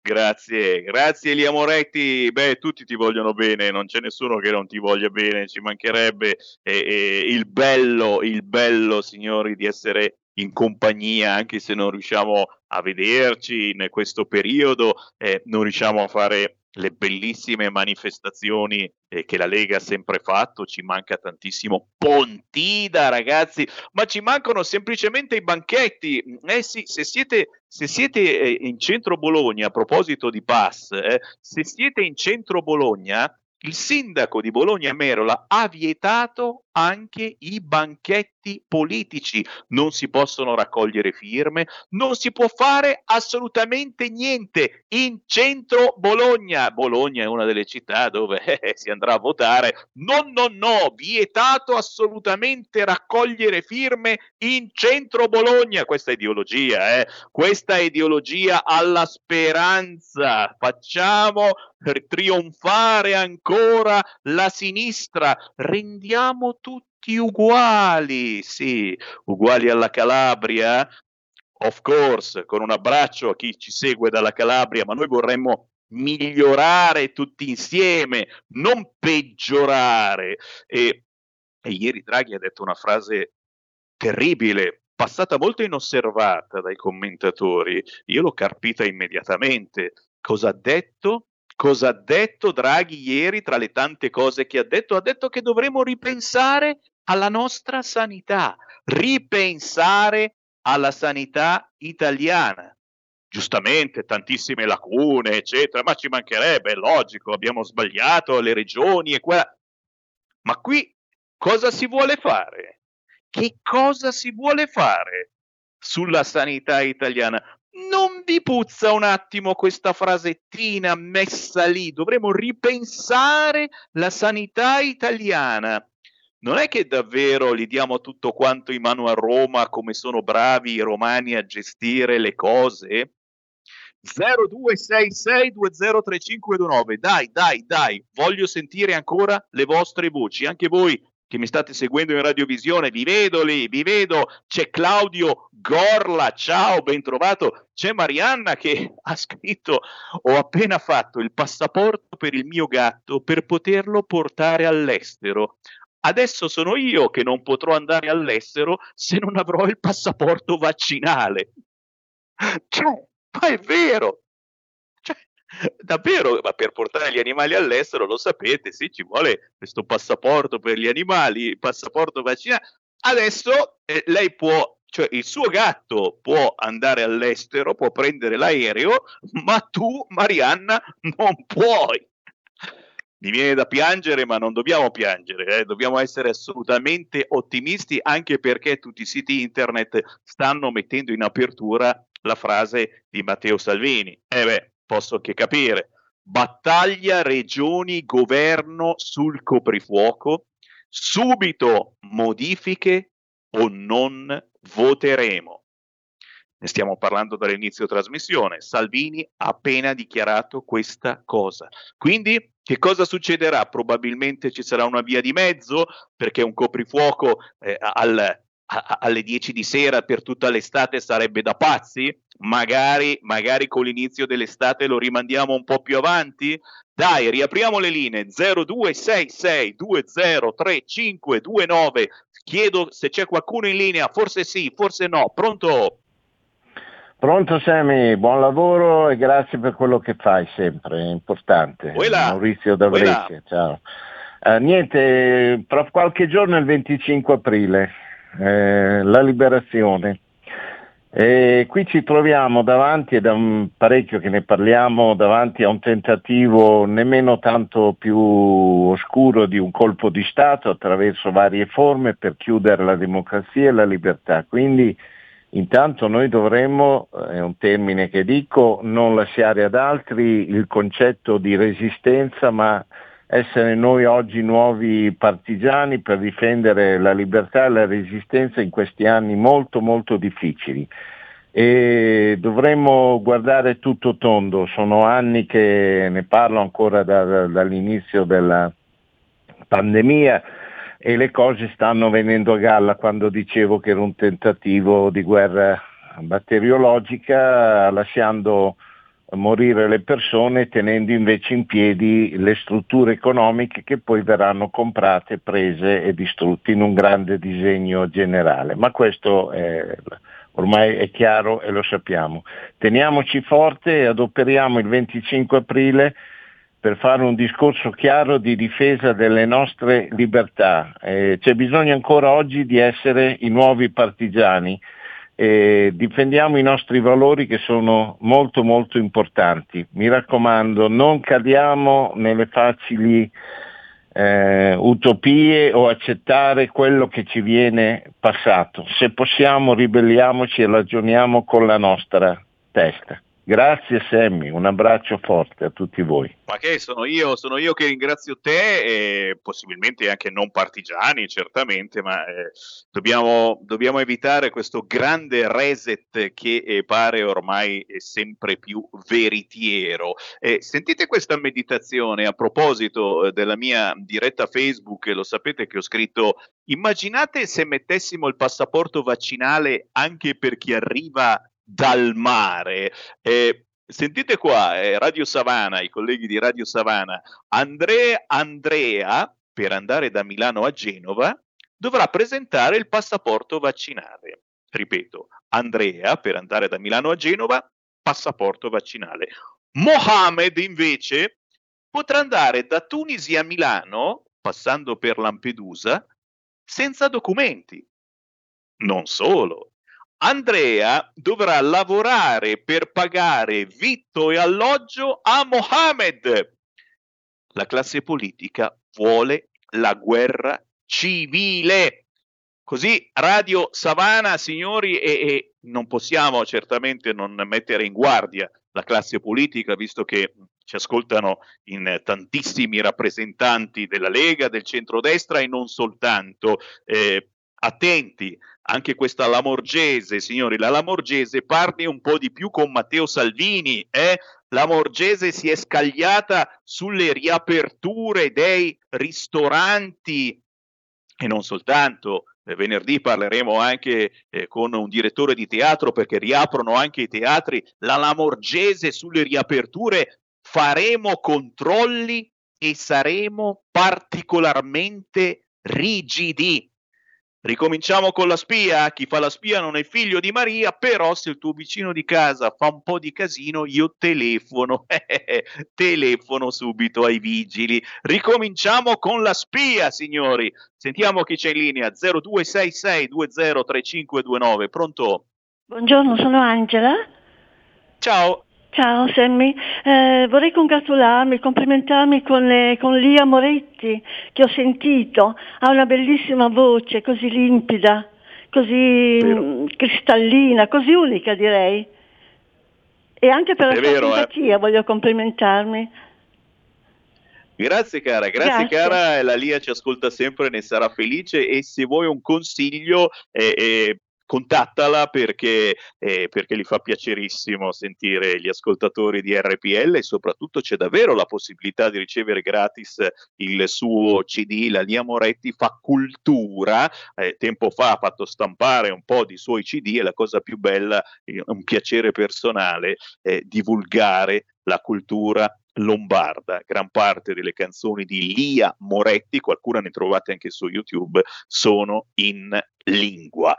Grazie, grazie Elia Moretti. Beh, tutti ti vogliono bene, non c'è nessuno che non ti voglia bene, ci mancherebbe. E, e il bello, il bello, signori, di essere in compagnia, anche se non riusciamo a vederci in questo periodo, eh, non riusciamo a fare le bellissime manifestazioni eh, che la Lega ha sempre fatto, ci manca tantissimo Pontida, ragazzi, ma ci mancano semplicemente i banchetti. Eh sì, se siete, se siete eh, in centro Bologna, a proposito di pass, eh, se siete in centro Bologna, il sindaco di Bologna Merola ha vietato anche i banchetti politici, non si possono raccogliere firme, non si può fare assolutamente niente in centro Bologna. Bologna è una delle città dove eh, si andrà a votare. No, no, no, vietato assolutamente raccogliere firme in centro Bologna. Questa ideologia, eh? Questa ideologia alla speranza. Facciamo per trionfare ancora la sinistra. Rendiamo tutti uguali, sì, uguali alla Calabria. Of course, con un abbraccio a chi ci segue dalla Calabria, ma noi vorremmo migliorare tutti insieme, non peggiorare. E, e ieri Draghi ha detto una frase terribile, passata molto inosservata dai commentatori. Io l'ho carpita immediatamente. Cosa ha detto? Cosa ha detto Draghi ieri tra le tante cose che ha detto? Ha detto che dovremo ripensare alla nostra sanità, ripensare alla sanità italiana. Giustamente, tantissime lacune, eccetera, ma ci mancherebbe, è logico, abbiamo sbagliato le regioni e qua. Ma qui cosa si vuole fare? Che cosa si vuole fare sulla sanità italiana? Non vi puzza un attimo questa frasettina messa lì? Dovremmo ripensare la sanità italiana. Non è che davvero gli diamo tutto quanto in mano a Roma come sono bravi i romani a gestire le cose? 0266203529 dai dai dai voglio sentire ancora le vostre voci anche voi che mi state seguendo in radiovisione, vi vedo lì, vi vedo, c'è Claudio Gorla, ciao, ben trovato, c'è Marianna che ha scritto, ho appena fatto il passaporto per il mio gatto per poterlo portare all'estero. Adesso sono io che non potrò andare all'estero se non avrò il passaporto vaccinale. Cioè, ma è vero, davvero, ma per portare gli animali all'estero, lo sapete, sì, ci vuole questo passaporto per gli animali, passaporto vaccinale. Adesso eh, lei può, cioè il suo gatto può andare all'estero, può prendere l'aereo, ma tu, Marianna, non puoi. Mi viene da piangere, ma non dobbiamo piangere, eh? dobbiamo essere assolutamente ottimisti, anche perché tutti i siti internet stanno mettendo in apertura la frase di Matteo Salvini. Eh beh, posso che capire. Battaglia regioni, governo sul coprifuoco, subito modifiche o non voteremo. Ne stiamo parlando dall'inizio trasmissione. Salvini ha appena dichiarato questa cosa. Quindi che cosa succederà? Probabilmente ci sarà una via di mezzo perché un coprifuoco eh, al, a, alle 10 di sera per tutta l'estate sarebbe da pazzi? magari, magari con l'inizio dell'estate lo rimandiamo un po' più avanti? Dai, riapriamo le linee 0266 203529. Chiedo se c'è qualcuno in linea, forse sì, forse no. Pronto? Pronto Semi, buon lavoro e grazie per quello che fai sempre, è importante. Uela. Maurizio da Brescia, ciao. Eh, niente, tra qualche giorno è il 25 aprile, eh, la liberazione. E qui ci troviamo davanti, è da un parecchio che ne parliamo, davanti a un tentativo nemmeno tanto più oscuro di un colpo di Stato attraverso varie forme per chiudere la democrazia e la libertà. Quindi intanto noi dovremmo, è un termine che dico, non lasciare ad altri il concetto di resistenza, ma essere noi oggi nuovi partigiani per difendere la libertà e la resistenza in questi anni molto molto difficili. E dovremmo guardare tutto tondo, sono anni che ne parlo ancora da, da, dall'inizio della pandemia e le cose stanno venendo a galla quando dicevo che era un tentativo di guerra batteriologica lasciando morire le persone tenendo invece in piedi le strutture economiche che poi verranno comprate, prese e distrutte in un grande disegno generale. Ma questo è, ormai è chiaro e lo sappiamo. Teniamoci forte e adoperiamo il 25 aprile per fare un discorso chiaro di difesa delle nostre libertà. Eh, c'è bisogno ancora oggi di essere i nuovi partigiani e difendiamo i nostri valori che sono molto molto importanti. Mi raccomando, non cadiamo nelle facili eh, utopie o accettare quello che ci viene passato. Se possiamo ribelliamoci e ragioniamo con la nostra testa. Grazie Sammy, un abbraccio forte a tutti voi. Ma che sono io, sono io che ringrazio te e possibilmente anche non partigiani, certamente, ma eh, dobbiamo, dobbiamo, evitare questo grande reset che eh, pare ormai sempre più veritiero. Eh, sentite questa meditazione a proposito eh, della mia diretta Facebook, lo sapete che ho scritto, immaginate se mettessimo il passaporto vaccinale anche per chi arriva dal mare. Eh, sentite qua, eh, Radio Savana, i colleghi di Radio Savana, Andrea Andrea, per andare da Milano a Genova, dovrà presentare il passaporto vaccinale. Ripeto, Andrea, per andare da Milano a Genova, passaporto vaccinale. Mohamed, invece, potrà andare da Tunisi a Milano, passando per Lampedusa, senza documenti. Non solo, Andrea dovrà lavorare per pagare vitto e alloggio a Mohammed. La classe politica vuole la guerra civile. Così Radio Savana, signori, e, e non possiamo certamente non mettere in guardia la classe politica, visto che ci ascoltano in tantissimi rappresentanti della Lega, del centrodestra e non soltanto. Eh, attenti, anche questa Lamorgese, signori, la Lamorgese parli un po' di più con Matteo Salvini, eh? La Morgese si è scagliata sulle riaperture dei ristoranti e non soltanto. Eh, venerdì parleremo anche eh, con un direttore di teatro perché riaprono anche i teatri. La Lamorgese sulle riaperture faremo controlli e saremo particolarmente rigidi. Ricominciamo con la spia. Chi fa la spia non è figlio di Maria, però se il tuo vicino di casa fa un po' di casino, io telefono. telefono subito ai vigili. Ricominciamo con la spia, signori. Sentiamo chi c'è in linea. 0266203529. Pronto? Buongiorno, sono Angela. Ciao. Ciao Sammy, eh, vorrei congratularmi, complimentarmi con, le, con, Lia Moretti che ho sentito, ha una bellissima voce, così limpida, così mh, mm, cristallina, così unica direi. E anche per la È sua vero, eh. simpatia voglio complimentarmi. Grazie cara, grazie, Grazie. cara, la Lia ci ascolta sempre, ne sarà felice e se vuoi un consiglio eh, eh, contattala perché, eh, perché gli fa piacerissimo sentire gli ascoltatori di RPL e soprattutto c'è davvero la possibilità di ricevere gratis il suo CD, la Lia Moretti fa cultura, eh, tempo fa ha fatto stampare un po' di suoi CD e la cosa più bella, eh, un piacere personale, è divulgare la cultura lombarda. Gran parte delle canzoni di Lia Moretti, qualcuna ne trovate anche su YouTube, sono in lingua.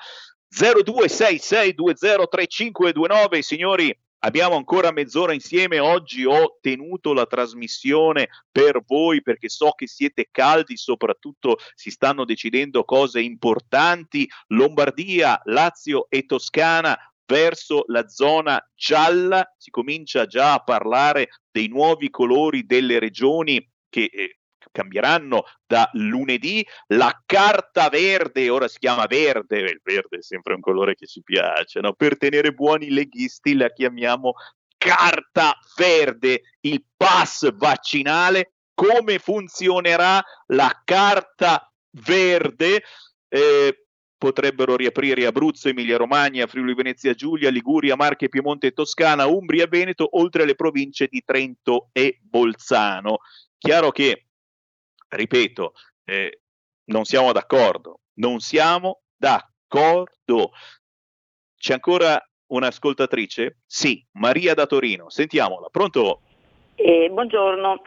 0266203529, signori. Abbiamo ancora mezz'ora insieme. Oggi ho tenuto la trasmissione per voi perché so che siete caldi, soprattutto si stanno decidendo cose importanti. Lombardia, Lazio e Toscana verso la zona gialla. Si comincia già a parlare dei nuovi colori delle regioni che eh, cambieranno da lunedì. La carta verde, ora si chiama verde, il verde è sempre un colore che ci piace, no? per tenere buoni i leghisti la chiamiamo carta verde, il pass vaccinale. Come funzionerà la carta verde? Eh, potrebbero riaprire Abruzzo, Emilia Romagna, Friuli Venezia Giulia, Liguria, Marche, Piemonte Toscana, Umbria Veneto, oltre alle province di Trento e Bolzano. Chiaro che, ripeto, eh, non siamo d'accordo, non siamo d'accordo. C'è ancora un'ascoltatrice? Sì, Maria da Torino, sentiamola. Pronto? Eh, buongiorno.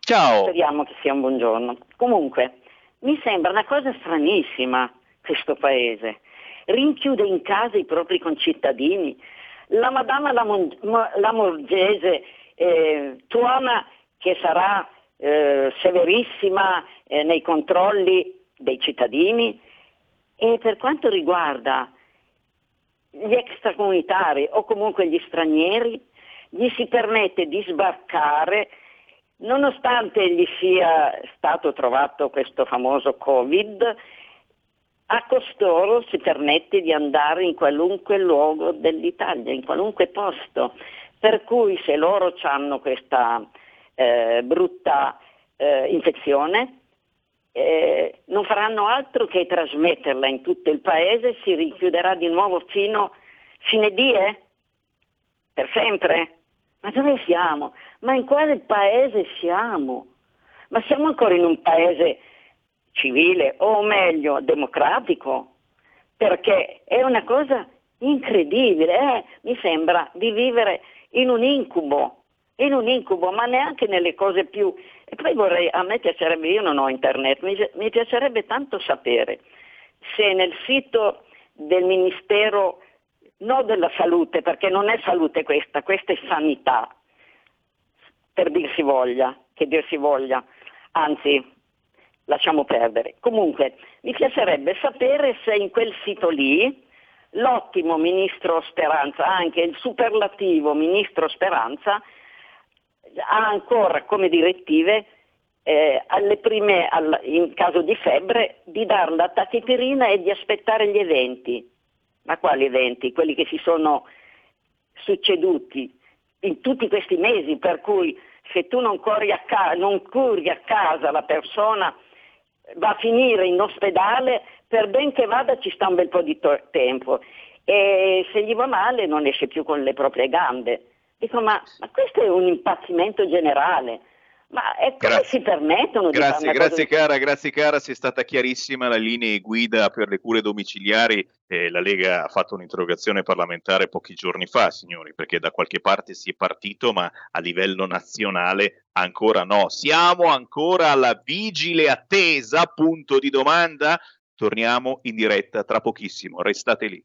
Ciao. Speriamo che sia un buongiorno. Comunque, mi sembra una cosa stranissima questo paese. Rinchiude in casa i propri concittadini. La Madama Lamorgese eh, tuona che sarà eh, severissima eh, nei controlli dei cittadini e per quanto riguarda gli extracomunitari o comunque gli stranieri, gli si permette di sbarcare nonostante gli sia stato trovato questo famoso Covid, a costoro si permette di andare in qualunque luogo dell'Italia, in qualunque posto. Per cui se loro hanno questa eh, brutta eh, infezione, eh, non faranno altro che trasmetterla in tutto il paese, si richiuderà di nuovo fino fine die? Per sempre? Ma dove siamo? Ma in quale paese siamo? Ma siamo ancora in un paese civile o meglio democratico? Perché è una cosa incredibile, eh? mi sembra di vivere in un incubo, in un incubo, ma neanche nelle cose più... E poi vorrei, a me piacerebbe, io non ho internet, mi, mi piacerebbe tanto sapere se nel sito del Ministero, non della salute, perché non è salute questa, questa è sanità, per dirsi voglia, che dirsi voglia, anzi lasciamo perdere. Comunque mi piacerebbe sapere se in quel sito lì l'ottimo ministro Speranza, anche il superlativo ministro Speranza, ha ancora come direttive eh, prime, al- in caso di febbre, di dare la tachipirina e di aspettare gli eventi. Ma quali eventi? Quelli che si sono succeduti in tutti questi mesi, per cui se tu non, a ca- non curi a casa la persona va a finire in ospedale, per ben che vada ci sta un bel po' di to- tempo e se gli va male non esce più con le proprie gambe. Dico, ma, ma questo è un impazzimento generale. Ma è come Grazie. si permettono di fare Grazie, cosa grazie cara, grazie cara, sei stata chiarissima la linea guida per le cure domiciliari. Eh, la Lega ha fatto un'interrogazione parlamentare pochi giorni fa, signori, perché da qualche parte si è partito, ma a livello nazionale ancora no. Siamo ancora alla vigile attesa, punto di domanda. Torniamo in diretta tra pochissimo, restate lì.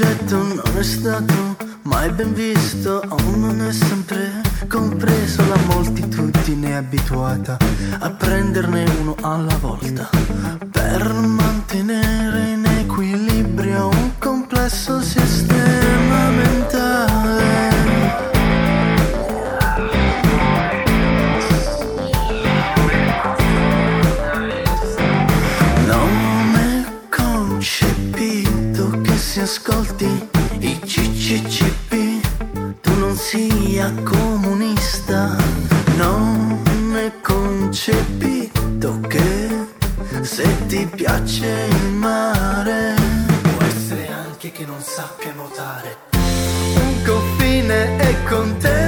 Soggetto non è stato mai ben visto o non è sempre compreso. La moltitudine abituata a prenderne uno alla volta. Per mantenere in equilibrio un complesso sistema sia comunista. Non è concepito che se ti piace il mare, può essere anche che non sappia nuotare. Un confine è contemporaneamente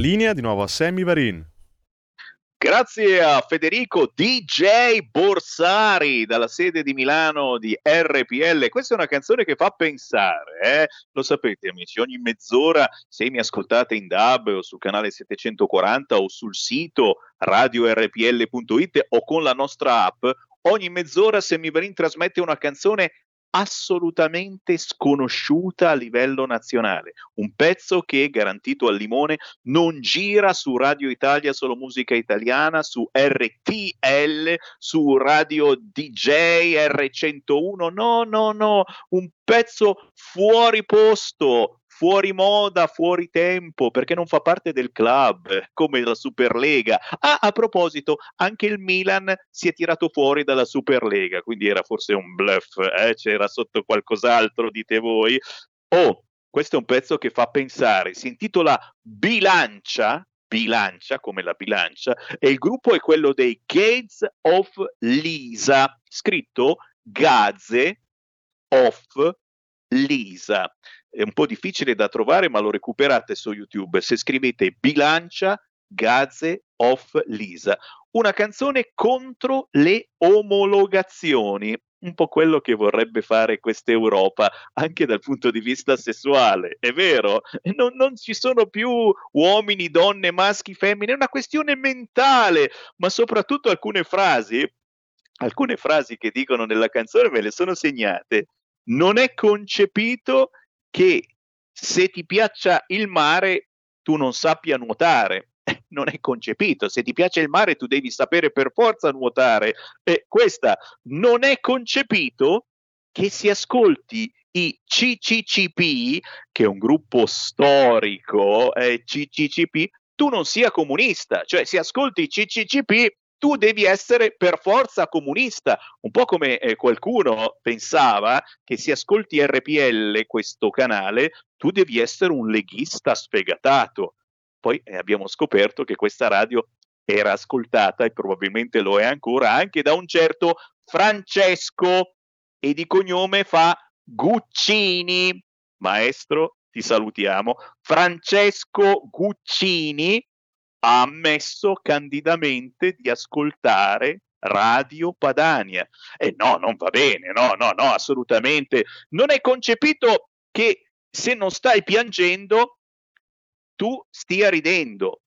linea di nuovo a Sammy Varin. Grazie a Federico DJ Borsari dalla sede di Milano di RPL. Questa è una canzone che fa pensare, eh? lo sapete amici, ogni mezz'ora se mi ascoltate in DAB o sul canale 740 o sul sito radiorpl.it o con la nostra app, ogni mezz'ora Semivarin trasmette una canzone assolutamente sconosciuta a livello nazionale. Un pezzo che, garantito al limone, non gira su Radio Italia solo musica italiana, su RTL, su Radio DJ R101. No, no, no, un pezzo fuori posto, fuori moda, fuori tempo, perché non fa parte del club, come la Superlega. Ah, a proposito, anche il Milan si è tirato fuori dalla Superlega, quindi era forse un bluff, eh? c'era sotto qualcos'altro, dite voi. Oh, questo è un pezzo che fa pensare, si intitola Bilancia, bilancia come la bilancia, e il gruppo è quello dei Gates of Lisa, scritto Gaze of Lisa è un po' difficile da trovare, ma lo recuperate su YouTube. Se scrivete Bilancia Gaze of Lisa, una canzone contro le omologazioni, un po' quello che vorrebbe fare questa Europa anche dal punto di vista sessuale, è vero? Non, non, ci sono più uomini, donne, maschi, femmine, è una questione mentale, ma soprattutto alcune frasi, alcune frasi che dicono nella canzone me le sono segnate. Non è concepito che se ti piaccia il mare tu non sappia nuotare. Non è concepito. Se ti piace il mare, tu devi sapere per forza nuotare. E questa non è concepito che si ascolti i CCCP, che è un gruppo storico, eh, CCCP, tu non sia comunista, cioè se ascolti i CCCP tu devi essere per forza comunista, un po' come eh, qualcuno pensava che se ascolti RPL, questo canale, tu devi essere un leghista sfegatato. Poi eh, abbiamo scoperto che questa radio era ascoltata e probabilmente lo è ancora anche da un certo Francesco e di cognome fa Guccini. Maestro, ti salutiamo. Francesco Guccini ha ammesso candidamente di ascoltare Radio Padania. E no, non va bene, no, no, no, assolutamente. Non è concepito che se non stai piangendo, tu stia ridendo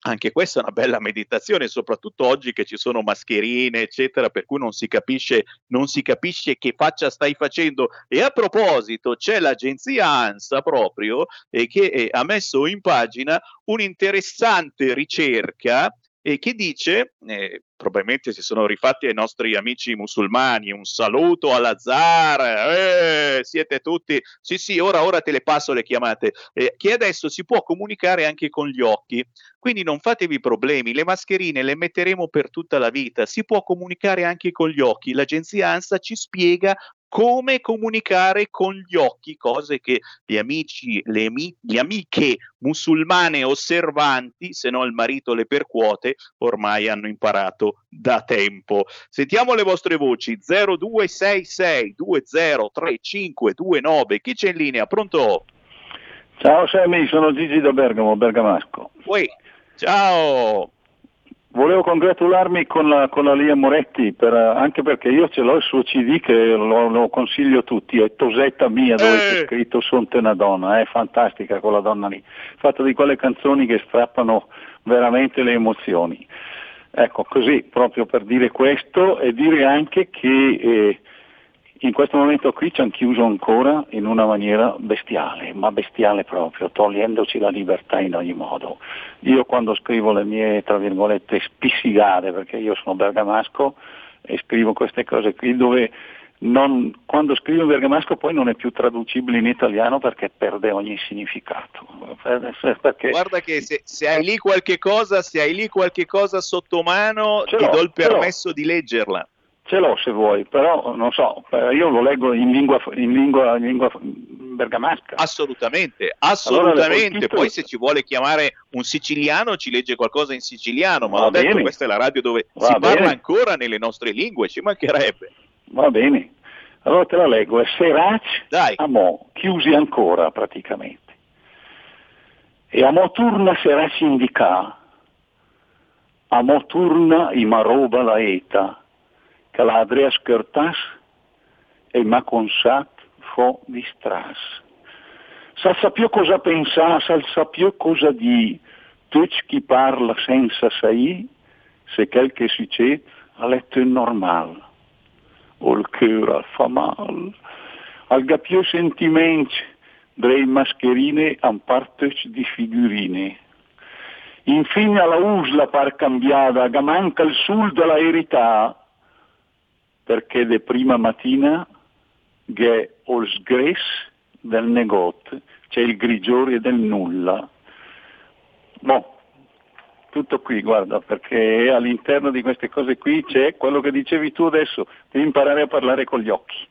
anche questa è una bella meditazione, soprattutto oggi che ci sono mascherine, eccetera, per cui non si capisce, non si capisce che faccia stai facendo. E a proposito, c'è l'agenzia ANSA proprio eh, che eh, ha messo in pagina un'interessante ricerca eh, che dice, eh, probabilmente si sono rifatti ai nostri amici musulmani, un saluto all'Azhar, eh, siete tutti, sì sì, ora, ora te le passo le chiamate, eh, che adesso si può comunicare anche con gli occhi, quindi non fatevi problemi, le mascherine le metteremo per tutta la vita, si può comunicare anche con gli occhi, l'agenzia ANSA ci spiega come comunicare con gli occhi, cose che gli amici, le, le amiche musulmane osservanti, se no il marito le percuote, ormai hanno imparato da tempo. Sentiamo le vostre voci 0266 203529. Chi c'è in linea? Pronto? Ciao Sammy, sono Gigi da Bergamo, Bergamasco. Uè, ciao. Volevo congratularmi con la, con la Lia Moretti, per, anche perché io ce l'ho il suo CD che lo, lo consiglio a tutti, è Tosetta mia dove eh. c'è scritto Sonte una donna, è fantastica quella donna lì, fatta di quelle canzoni che strappano veramente le emozioni. Ecco, così, proprio per dire questo e dire anche che eh, in questo momento qui ci hanno chiuso ancora in una maniera bestiale, ma bestiale proprio, togliendoci la libertà in ogni modo. Io quando scrivo le mie, tra virgolette, spissigate, perché io sono bergamasco e scrivo queste cose qui dove non, quando scrivo in bergamasco poi non è più traducibile in italiano perché perde ogni significato. Perché... Guarda che se, se, hai lì qualche cosa, se hai lì qualche cosa sotto mano, ti do il permesso di leggerla. Ce l'ho se vuoi, però non so, io lo leggo in lingua, in lingua, in lingua bergamasca. Assolutamente, assolutamente. Allora, Poi se ci vuole chiamare un siciliano ci legge qualcosa in siciliano, ma ho detto questa è la radio dove Va si bene. parla ancora nelle nostre lingue, ci mancherebbe. Va bene, allora te la leggo, è Serac Dai. Amò, chiusi ancora praticamente. E a moturna sarà sindica, a moturna ima roba la eta, Andrea schertas e ma consat fo distras. Sa sappiò cosa pensare, sa sappiò cosa di tutti chi parla senza sai, se quel che succede a letto normal. O il cuore fa mal, al gapiò sentimenti, drei mascherine a parte di figurine. Infine alla usla par cambiata, che manca il sul della verità, perché de prima mattina che il sgress del negozio, c'è il grigiore del nulla. Boh, tutto qui, guarda, perché all'interno di queste cose qui c'è quello che dicevi tu adesso, devi imparare a parlare con gli occhi.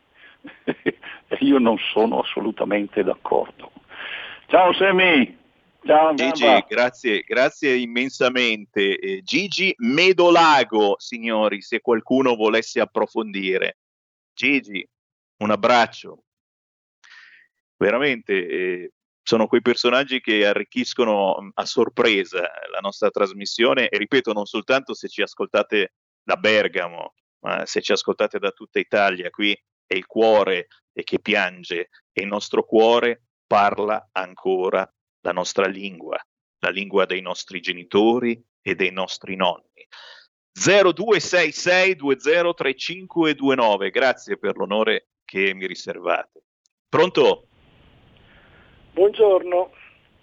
e io non sono assolutamente d'accordo. Ciao Semi! Ciao Gigi, grazie, grazie immensamente. Eh, Gigi Medolago, signori, se qualcuno volesse approfondire. Gigi, un abbraccio. Veramente eh, sono quei personaggi che arricchiscono mh, a sorpresa la nostra trasmissione e ripeto, non soltanto se ci ascoltate da Bergamo, ma se ci ascoltate da tutta Italia, qui è il cuore e che piange e il nostro cuore parla ancora la nostra lingua, la lingua dei nostri genitori e dei nostri nonni. 0266203529, grazie per l'onore che mi riservate. Pronto? Buongiorno,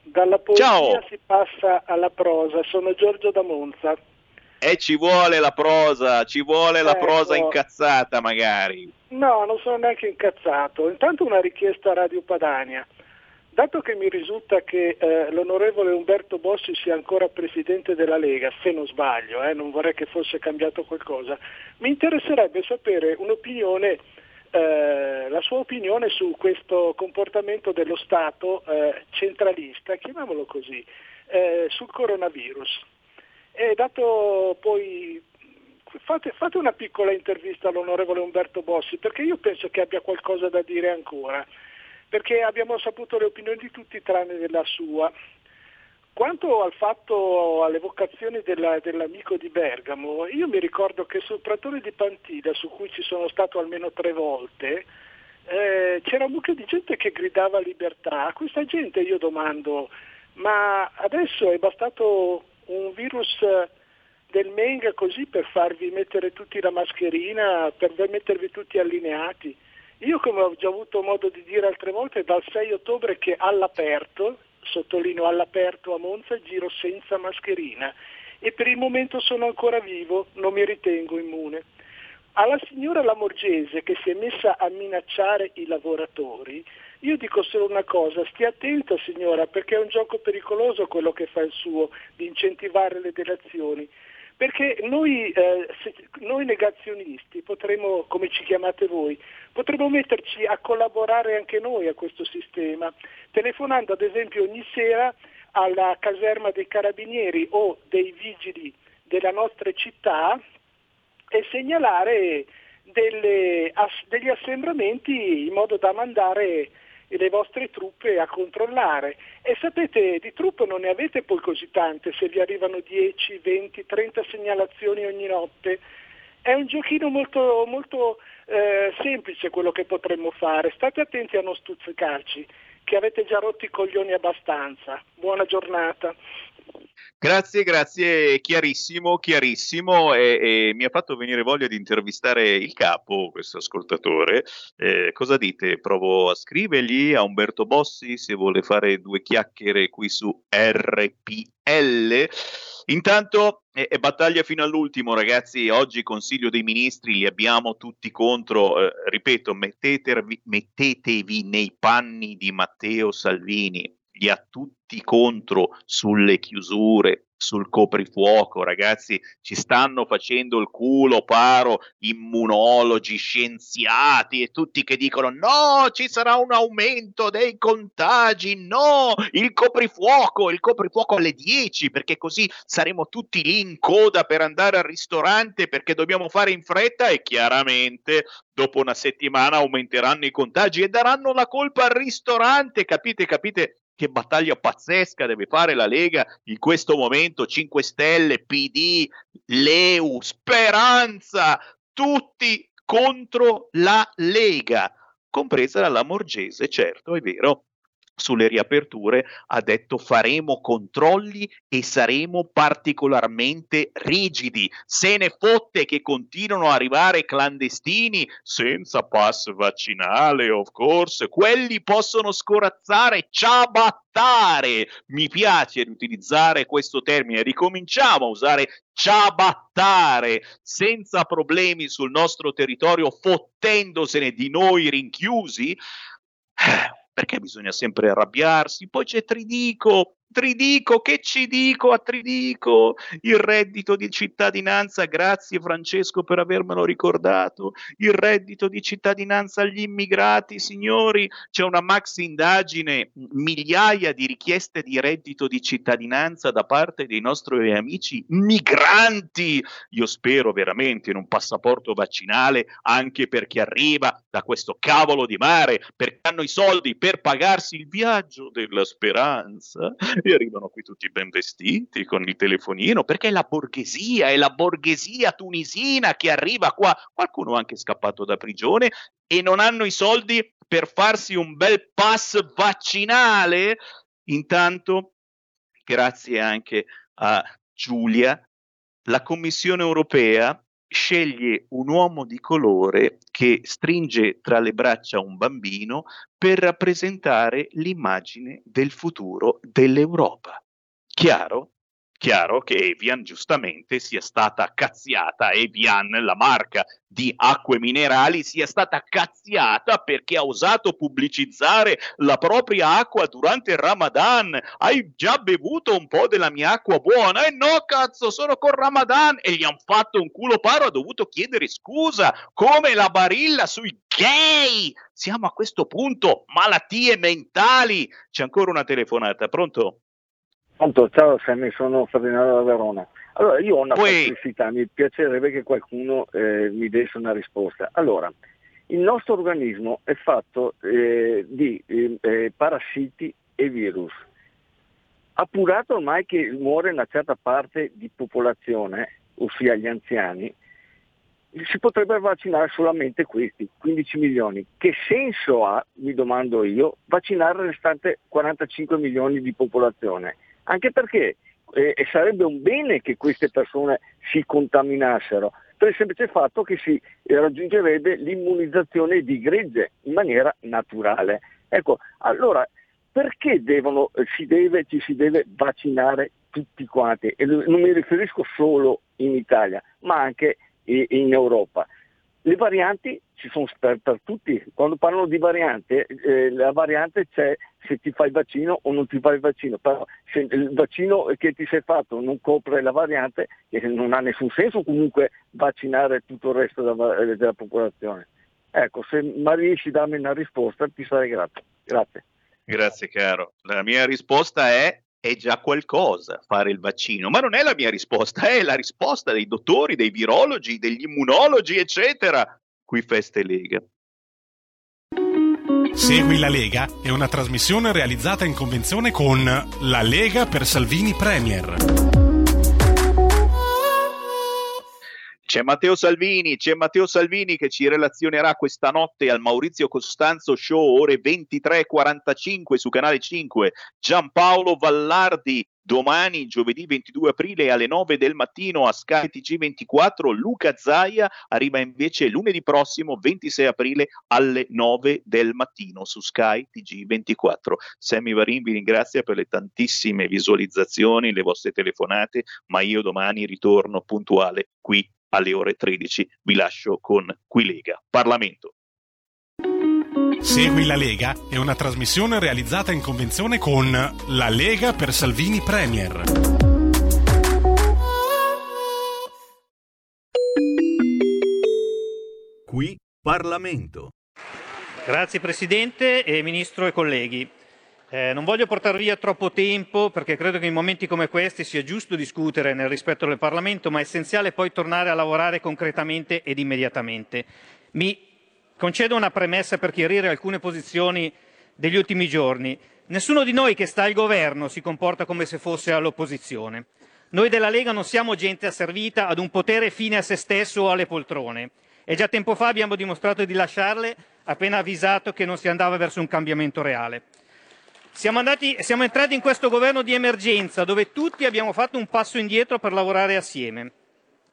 dalla poesia Ciao. si passa alla prosa, sono Giorgio da Monza. E ci vuole la prosa, ci vuole la Ecco. prosa incazzata magari. No, non sono neanche incazzato. Intanto una richiesta a Radio Padania. Dato che mi risulta che eh, l'onorevole Umberto Bossi sia ancora presidente della Lega, se non sbaglio, eh, non vorrei che fosse cambiato qualcosa, mi interesserebbe sapere un'opinione, eh, la sua opinione su questo comportamento dello Stato eh, centralista, chiamiamolo così, eh, sul coronavirus. E dato poi fate, fate una piccola intervista all'onorevole Umberto Bossi perché io penso che abbia qualcosa da dire ancora, perché abbiamo saputo le opinioni di tutti tranne della sua. Quanto al fatto, alle vocazioni della- dell'amico di Bergamo, io mi ricordo che sul pratone di Pantida, su cui ci sono stato almeno tre volte, eh, c'era un mucchio di gente che gridava libertà. A questa gente io domando, ma adesso è bastato un virus del Meng così per farvi mettere tutti la mascherina, per mettervi tutti allineati? Io come ho già avuto modo di dire altre volte, dal 6 ottobre che all'aperto, sottolineo all'aperto a Monza, giro senza mascherina e per il momento sono ancora vivo, non mi ritengo immune. Alla signora Lamorgese che si è messa a minacciare i lavoratori, io dico solo una cosa, stia attenta signora perché è un gioco pericoloso quello che fa il suo, di incentivare le delazioni. Perché noi, eh, se- noi negazionisti potremmo, come ci chiamate voi, potremmo metterci a collaborare anche noi a questo sistema, telefonando ad esempio ogni sera alla caserma dei carabinieri o dei vigili della nostra città e segnalare delle degli assembramenti in modo da mandare le vostre truppe a controllare. E sapete, di truppe non ne avete poi così tante, se vi arrivano 10, 20, 30 segnalazioni ogni notte. È un giochino molto, molto eh, semplice quello che potremmo fare. State attenti a non stuzzicarci, che avete già rotto i coglioni abbastanza. Buona giornata. Grazie, grazie, chiarissimo, chiarissimo e, e mi ha fatto venire voglia di intervistare il capo, questo ascoltatore. Eh, cosa dite? Provo a scrivergli a Umberto Bossi se vuole fare due chiacchiere qui su RPL. Intanto è, è battaglia fino all'ultimo, ragazzi. Oggi Consiglio dei Ministri li abbiamo tutti contro. eh, ripeto, mettetevi, mettetevi nei panni di Matteo Salvini li ha tutti contro sulle chiusure, sul coprifuoco, ragazzi, ci stanno facendo il culo, paro, immunologi, scienziati e tutti che dicono no, ci sarà un aumento dei contagi, no, il coprifuoco, il coprifuoco alle 10 perché così saremo tutti lì in coda per andare al ristorante perché dobbiamo fare in fretta e chiaramente dopo una settimana aumenteranno i contagi e daranno la colpa al ristorante, capite, capite? Che battaglia pazzesca deve fare la Lega in questo momento, 5 Stelle, PD, Leu, Speranza, tutti contro la Lega, compresa la Lamorgese, certo, è vero, sulle riaperture ha detto faremo controlli e saremo particolarmente rigidi. Se ne fotte che continuano a arrivare clandestini senza pass vaccinale, of course, quelli possono scorazzare, ciabattare. Mi piace utilizzare questo termine, ricominciamo a usare ciabattare senza problemi sul nostro territorio, fottendosene di noi rinchiusi. Perché bisogna sempre arrabbiarsi? Poi c'è Tridico, Tridico, che ci dico a Tridico? Il reddito di cittadinanza, grazie Francesco per avermelo ricordato. Il reddito di cittadinanza agli immigrati, signori, c'è una maxi indagine, migliaia di richieste di reddito di cittadinanza da parte dei nostri amici migranti. Io spero veramente in un passaporto vaccinale anche per chi arriva da questo cavolo di mare, perché hanno i soldi per pagarsi il viaggio della speranza e arrivano qui tutti ben vestiti con il telefonino, perché è la borghesia, è la borghesia tunisina che arriva qua, qualcuno anche scappato da prigione e non hanno i soldi per farsi un bel pass vaccinale. Intanto, grazie anche a Giulia, la Commissione europea sceglie un uomo di colore che stringe tra le braccia un bambino per rappresentare l'immagine del futuro dell'Europa. Chiaro? Chiaro che Evian giustamente sia stata cazziata, Evian, la marca di acque minerali, sia stata cazziata perché ha osato pubblicizzare la propria acqua durante il Ramadan. Hai già bevuto un po' della mia acqua buona? E eh no, cazzo, sono con Ramadan! E gli hanno fatto un culo paro, ha dovuto chiedere scusa, come la barilla sui gay! Siamo a questo punto, malattie mentali. C'è ancora una telefonata, pronto? Pronto, ciao Sammy, sono Ferdinando da Verona. Allora, io ho una Poi... perplessità, mi piacerebbe che qualcuno eh, mi desse una risposta. Allora, il nostro organismo è fatto eh, di eh, eh parassiti e virus. Appurato ormai che muore una certa parte di popolazione, ossia gli anziani, si potrebbe vaccinare solamente questi, 15 milioni. Che senso ha, mi domando io, vaccinare il restante 45 milioni di popolazione? Anche perché eh, sarebbe un bene che queste persone si contaminassero, per il semplice fatto che si raggiungerebbe l'immunizzazione di gregge in maniera naturale. Ecco, allora perché devono, eh, si deve, ci si deve vaccinare tutti quanti? E non mi riferisco solo in Italia, ma anche in Europa. Le varianti ci sono per, per tutti, quando parlano di variante, eh, la variante c'è se ti fai il vaccino o non ti fai il vaccino, però se il vaccino che ti sei fatto non copre la variante, non ha nessun senso comunque vaccinare tutto il resto della, eh, della popolazione. Ecco, se ma riesci a darmi una risposta ti sarei grato. Grazie. Grazie caro. La mia risposta è è già qualcosa fare il vaccino, ma non è la mia risposta, è la risposta dei dottori, dei virologi, degli immunologi, eccetera. Qui Feste Lega. Segui la Lega è una trasmissione realizzata in convenzione con La Lega per Salvini Premier. C'è Matteo Salvini, c'è Matteo Salvini che ci relazionerà questa notte al Maurizio Costanzo Show, ore 23.45 su Canale 5. Giampaolo Vallardi, domani, giovedì 22 aprile alle 9 del mattino a Sky TG24. Luca Zaia arriva invece lunedì prossimo, 26 aprile alle 9 del mattino su Sky TG24. Sammy Varin vi ringrazia per le tantissime visualizzazioni, le vostre telefonate, ma io domani ritorno puntuale qui alle ore 13. Vi lascio con Qui Lega Parlamento. Segui la Lega è una trasmissione realizzata in convenzione con La Lega per Salvini Premier. Qui Parlamento. Grazie Presidente e Ministro e colleghi. Eh, non voglio portare via troppo tempo perché credo che in momenti come questi sia giusto discutere nel rispetto del Parlamento, ma è essenziale poi tornare a lavorare concretamente ed immediatamente. Mi concedo una premessa per chiarire alcune posizioni degli ultimi giorni. Nessuno di noi che sta al governo si comporta come se fosse all'opposizione. Noi della Lega non siamo gente asservita ad un potere fine a se stesso o alle poltrone. E già tempo fa abbiamo dimostrato di lasciarle appena avvisato che non si andava verso un cambiamento reale. Siamo, andati, siamo entrati in questo governo di emergenza dove tutti abbiamo fatto un passo indietro per lavorare assieme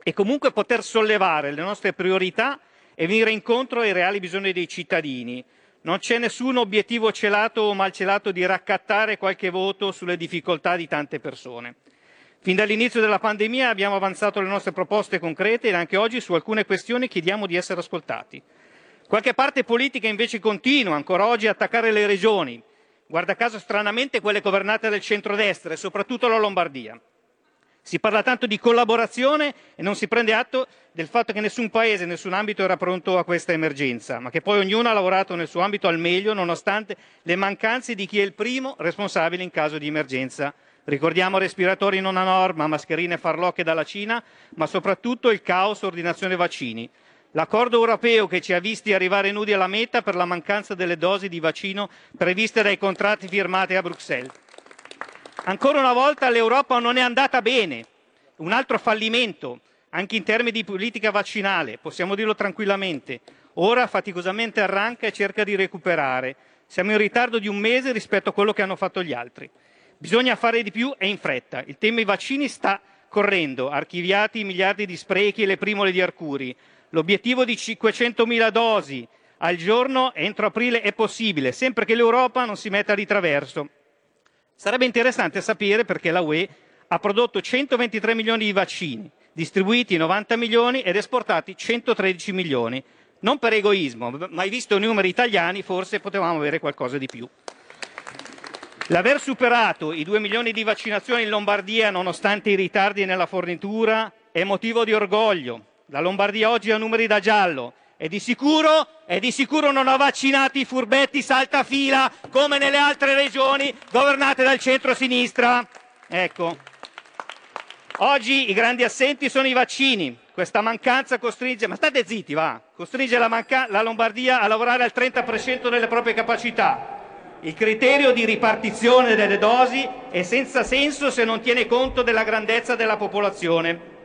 e comunque poter sollevare le nostre priorità e venire incontro ai reali bisogni dei cittadini. Non c'è nessun obiettivo celato o malcelato di raccattare qualche voto sulle difficoltà di tante persone. Fin dall'inizio della pandemia abbiamo avanzato le nostre proposte concrete e anche oggi su alcune questioni chiediamo di essere ascoltati. Qualche parte politica invece continua ancora oggi a attaccare le regioni, guarda caso stranamente quelle governate dal centrodestra e soprattutto la Lombardia. Si parla tanto di collaborazione e non si prende atto del fatto che nessun paese, nessun ambito era pronto a questa emergenza, ma che poi ognuno ha lavorato nel suo ambito al meglio nonostante le mancanze di chi è il primo responsabile in caso di emergenza. Ricordiamo respiratori non a norma, mascherine farlocche dalla Cina, ma soprattutto il caos ordinazione vaccini. L'accordo europeo che ci ha visti arrivare nudi alla meta per la mancanza delle dosi di vaccino previste dai contratti firmati a Bruxelles. Ancora una volta l'Europa non è andata bene, un altro fallimento, anche in termini di politica vaccinale, possiamo dirlo tranquillamente. Ora faticosamente arranca e cerca di recuperare. Siamo in ritardo di un mese rispetto a quello che hanno fatto gli altri. Bisogna fare di più e in fretta. Il tema dei vaccini sta correndo, archiviati i miliardi di sprechi e le primole di Arcuri. L'obiettivo di 500.000 dosi al giorno entro aprile è possibile, sempre che l'Europa non si metta di traverso. Sarebbe interessante sapere perché la UE ha prodotto 123 milioni di vaccini, distribuiti 90 milioni ed esportati 113 milioni. Non per egoismo, ma visto i numeri italiani forse potevamo avere qualcosa di più. L'aver superato i 2 milioni di vaccinazioni in Lombardia nonostante i ritardi nella fornitura è motivo di orgoglio. La Lombardia oggi ha numeri da giallo e di sicuro, e di sicuro non ha vaccinato i furbetti saltafila come nelle altre regioni governate dal centro-sinistra. Ecco. Oggi i grandi assenti sono i vaccini. Questa mancanza costringe, ma state zitti, va, costringe la, manca- la Lombardia a lavorare al 30% delle proprie capacità. Il criterio di ripartizione delle dosi è senza senso se non tiene conto della grandezza della popolazione.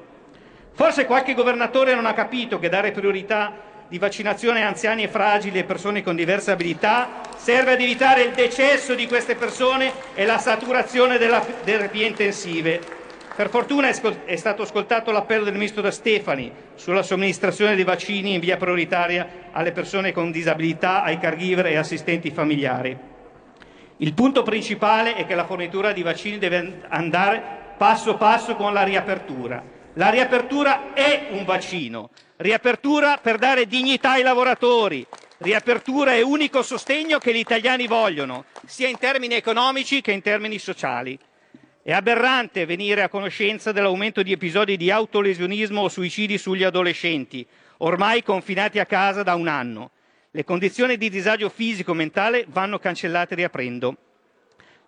Forse qualche governatore non ha capito che dare priorità di vaccinazione a anziani e fragili e persone con diverse abilità serve ad evitare il decesso di queste persone e la saturazione delle terapie intensive. Per fortuna è stato ascoltato l'appello del ministro Da Stefani sulla somministrazione dei vaccini in via prioritaria alle persone con disabilità, ai caregiver e assistenti familiari. Il punto principale è che la fornitura di vaccini deve andare passo passo con la riapertura. La riapertura è un vaccino, riapertura per dare dignità ai lavoratori, riapertura è unico sostegno che gli italiani vogliono, sia in termini economici che in termini sociali. È aberrante venire a conoscenza dell'aumento di episodi di autolesionismo o suicidi sugli adolescenti, ormai confinati a casa da un anno. Le condizioni di disagio fisico-mentale vanno cancellate riaprendo.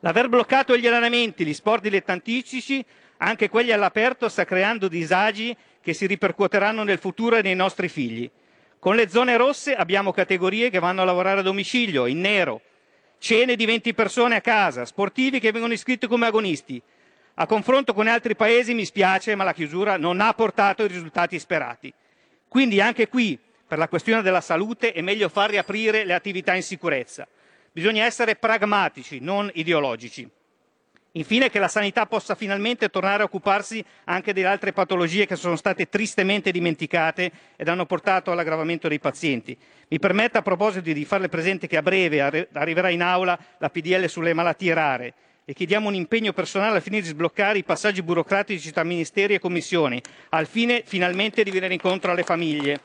L'aver bloccato gli allenamenti, gli sport dilettantistici, anche quelli all'aperto, sta creando disagi che si ripercuoteranno nel futuro e nei nostri figli. Con le zone rosse abbiamo categorie che vanno a lavorare a domicilio, in nero, cene di 20 persone a casa, sportivi che vengono iscritti come agonisti. A confronto con altri paesi mi spiace, ma la chiusura non ha portato i risultati sperati. Quindi anche qui, per la questione della salute, è meglio far riaprire le attività in sicurezza. Bisogna essere pragmatici, non ideologici. Infine che la sanità possa finalmente tornare a occuparsi anche delle altre patologie che sono state tristemente dimenticate ed hanno portato all'aggravamento dei pazienti. Mi permetta a proposito di farle presente che a breve arriverà in aula la PDL sulle malattie rare e chiediamo un impegno personale al fine di sbloccare i passaggi burocratici tra ministeri e commissioni, al fine finalmente di venire incontro alle famiglie.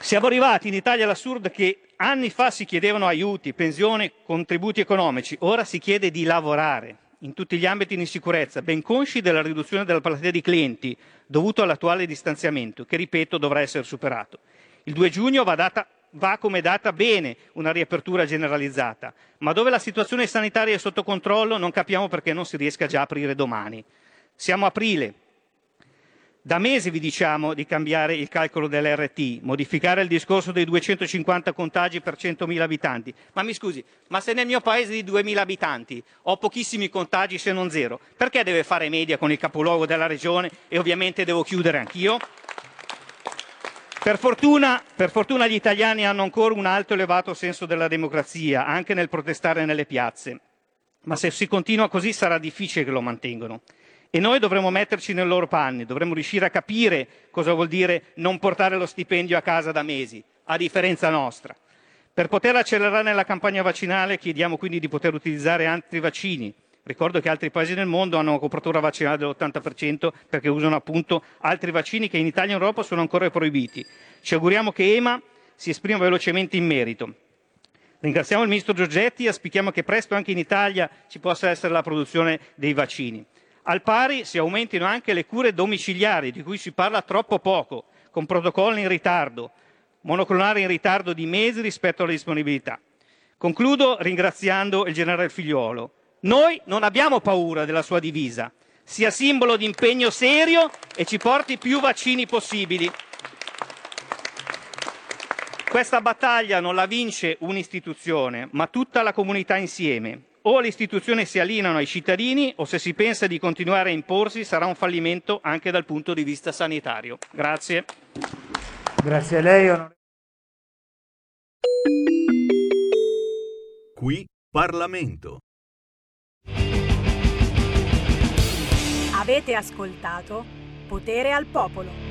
Siamo arrivati in Italia all'assurdo che Anni fa si chiedevano aiuti, pensioni, contributi economici, ora si chiede di lavorare in tutti gli ambiti di sicurezza, ben consci della riduzione della platea di clienti dovuto all'attuale distanziamento, che ripeto dovrà essere superato. Il 2 giugno va, data, va come data bene una riapertura generalizzata, ma dove la situazione sanitaria è sotto controllo non capiamo perché non si riesca già a aprire domani. Siamo aprile, Da mesi vi diciamo di cambiare il calcolo dell'RT, modificare il discorso dei 250 contagi per 100.000 abitanti. Ma mi scusi, ma se nel mio paese di 2.000 abitanti ho pochissimi contagi se non zero, perché deve fare media con il capoluogo della regione e ovviamente devo chiudere anch'io? Per fortuna, per fortuna gli italiani hanno ancora un alto elevato senso della democrazia, anche nel protestare nelle piazze. Ma se si continua così sarà difficile che lo mantengano. E noi dovremmo metterci nei loro panni, dovremmo riuscire a capire cosa vuol dire non portare lo stipendio a casa da mesi, a differenza nostra. Per poter accelerare la campagna vaccinale chiediamo quindi di poter utilizzare altri vaccini. Ricordo che altri paesi del mondo hanno una copertura vaccinale dell'80% perché usano appunto altri vaccini che in Italia e in Europa sono ancora proibiti. Ci auguriamo che EMA si esprima velocemente in merito. Ringraziamo il Ministro Giorgetti e auspichiamo che presto anche in Italia ci possa essere la produzione dei vaccini. Al pari si aumentino anche le cure domiciliari, di cui si parla troppo poco, con protocolli in ritardo, monoclonali in ritardo di mesi rispetto alla disponibilità. Concludo ringraziando il generale Figliuolo. Noi non abbiamo paura della sua divisa, sia simbolo di impegno serio e ci porti più vaccini possibili. Questa battaglia non la vince un'istituzione, ma tutta la comunità insieme o le istituzioni si allineano ai cittadini o se si pensa di continuare a imporsi sarà un fallimento anche dal punto di vista sanitario. Grazie. Grazie a lei. Qui Parlamento. Avete ascoltato Potere al Popolo.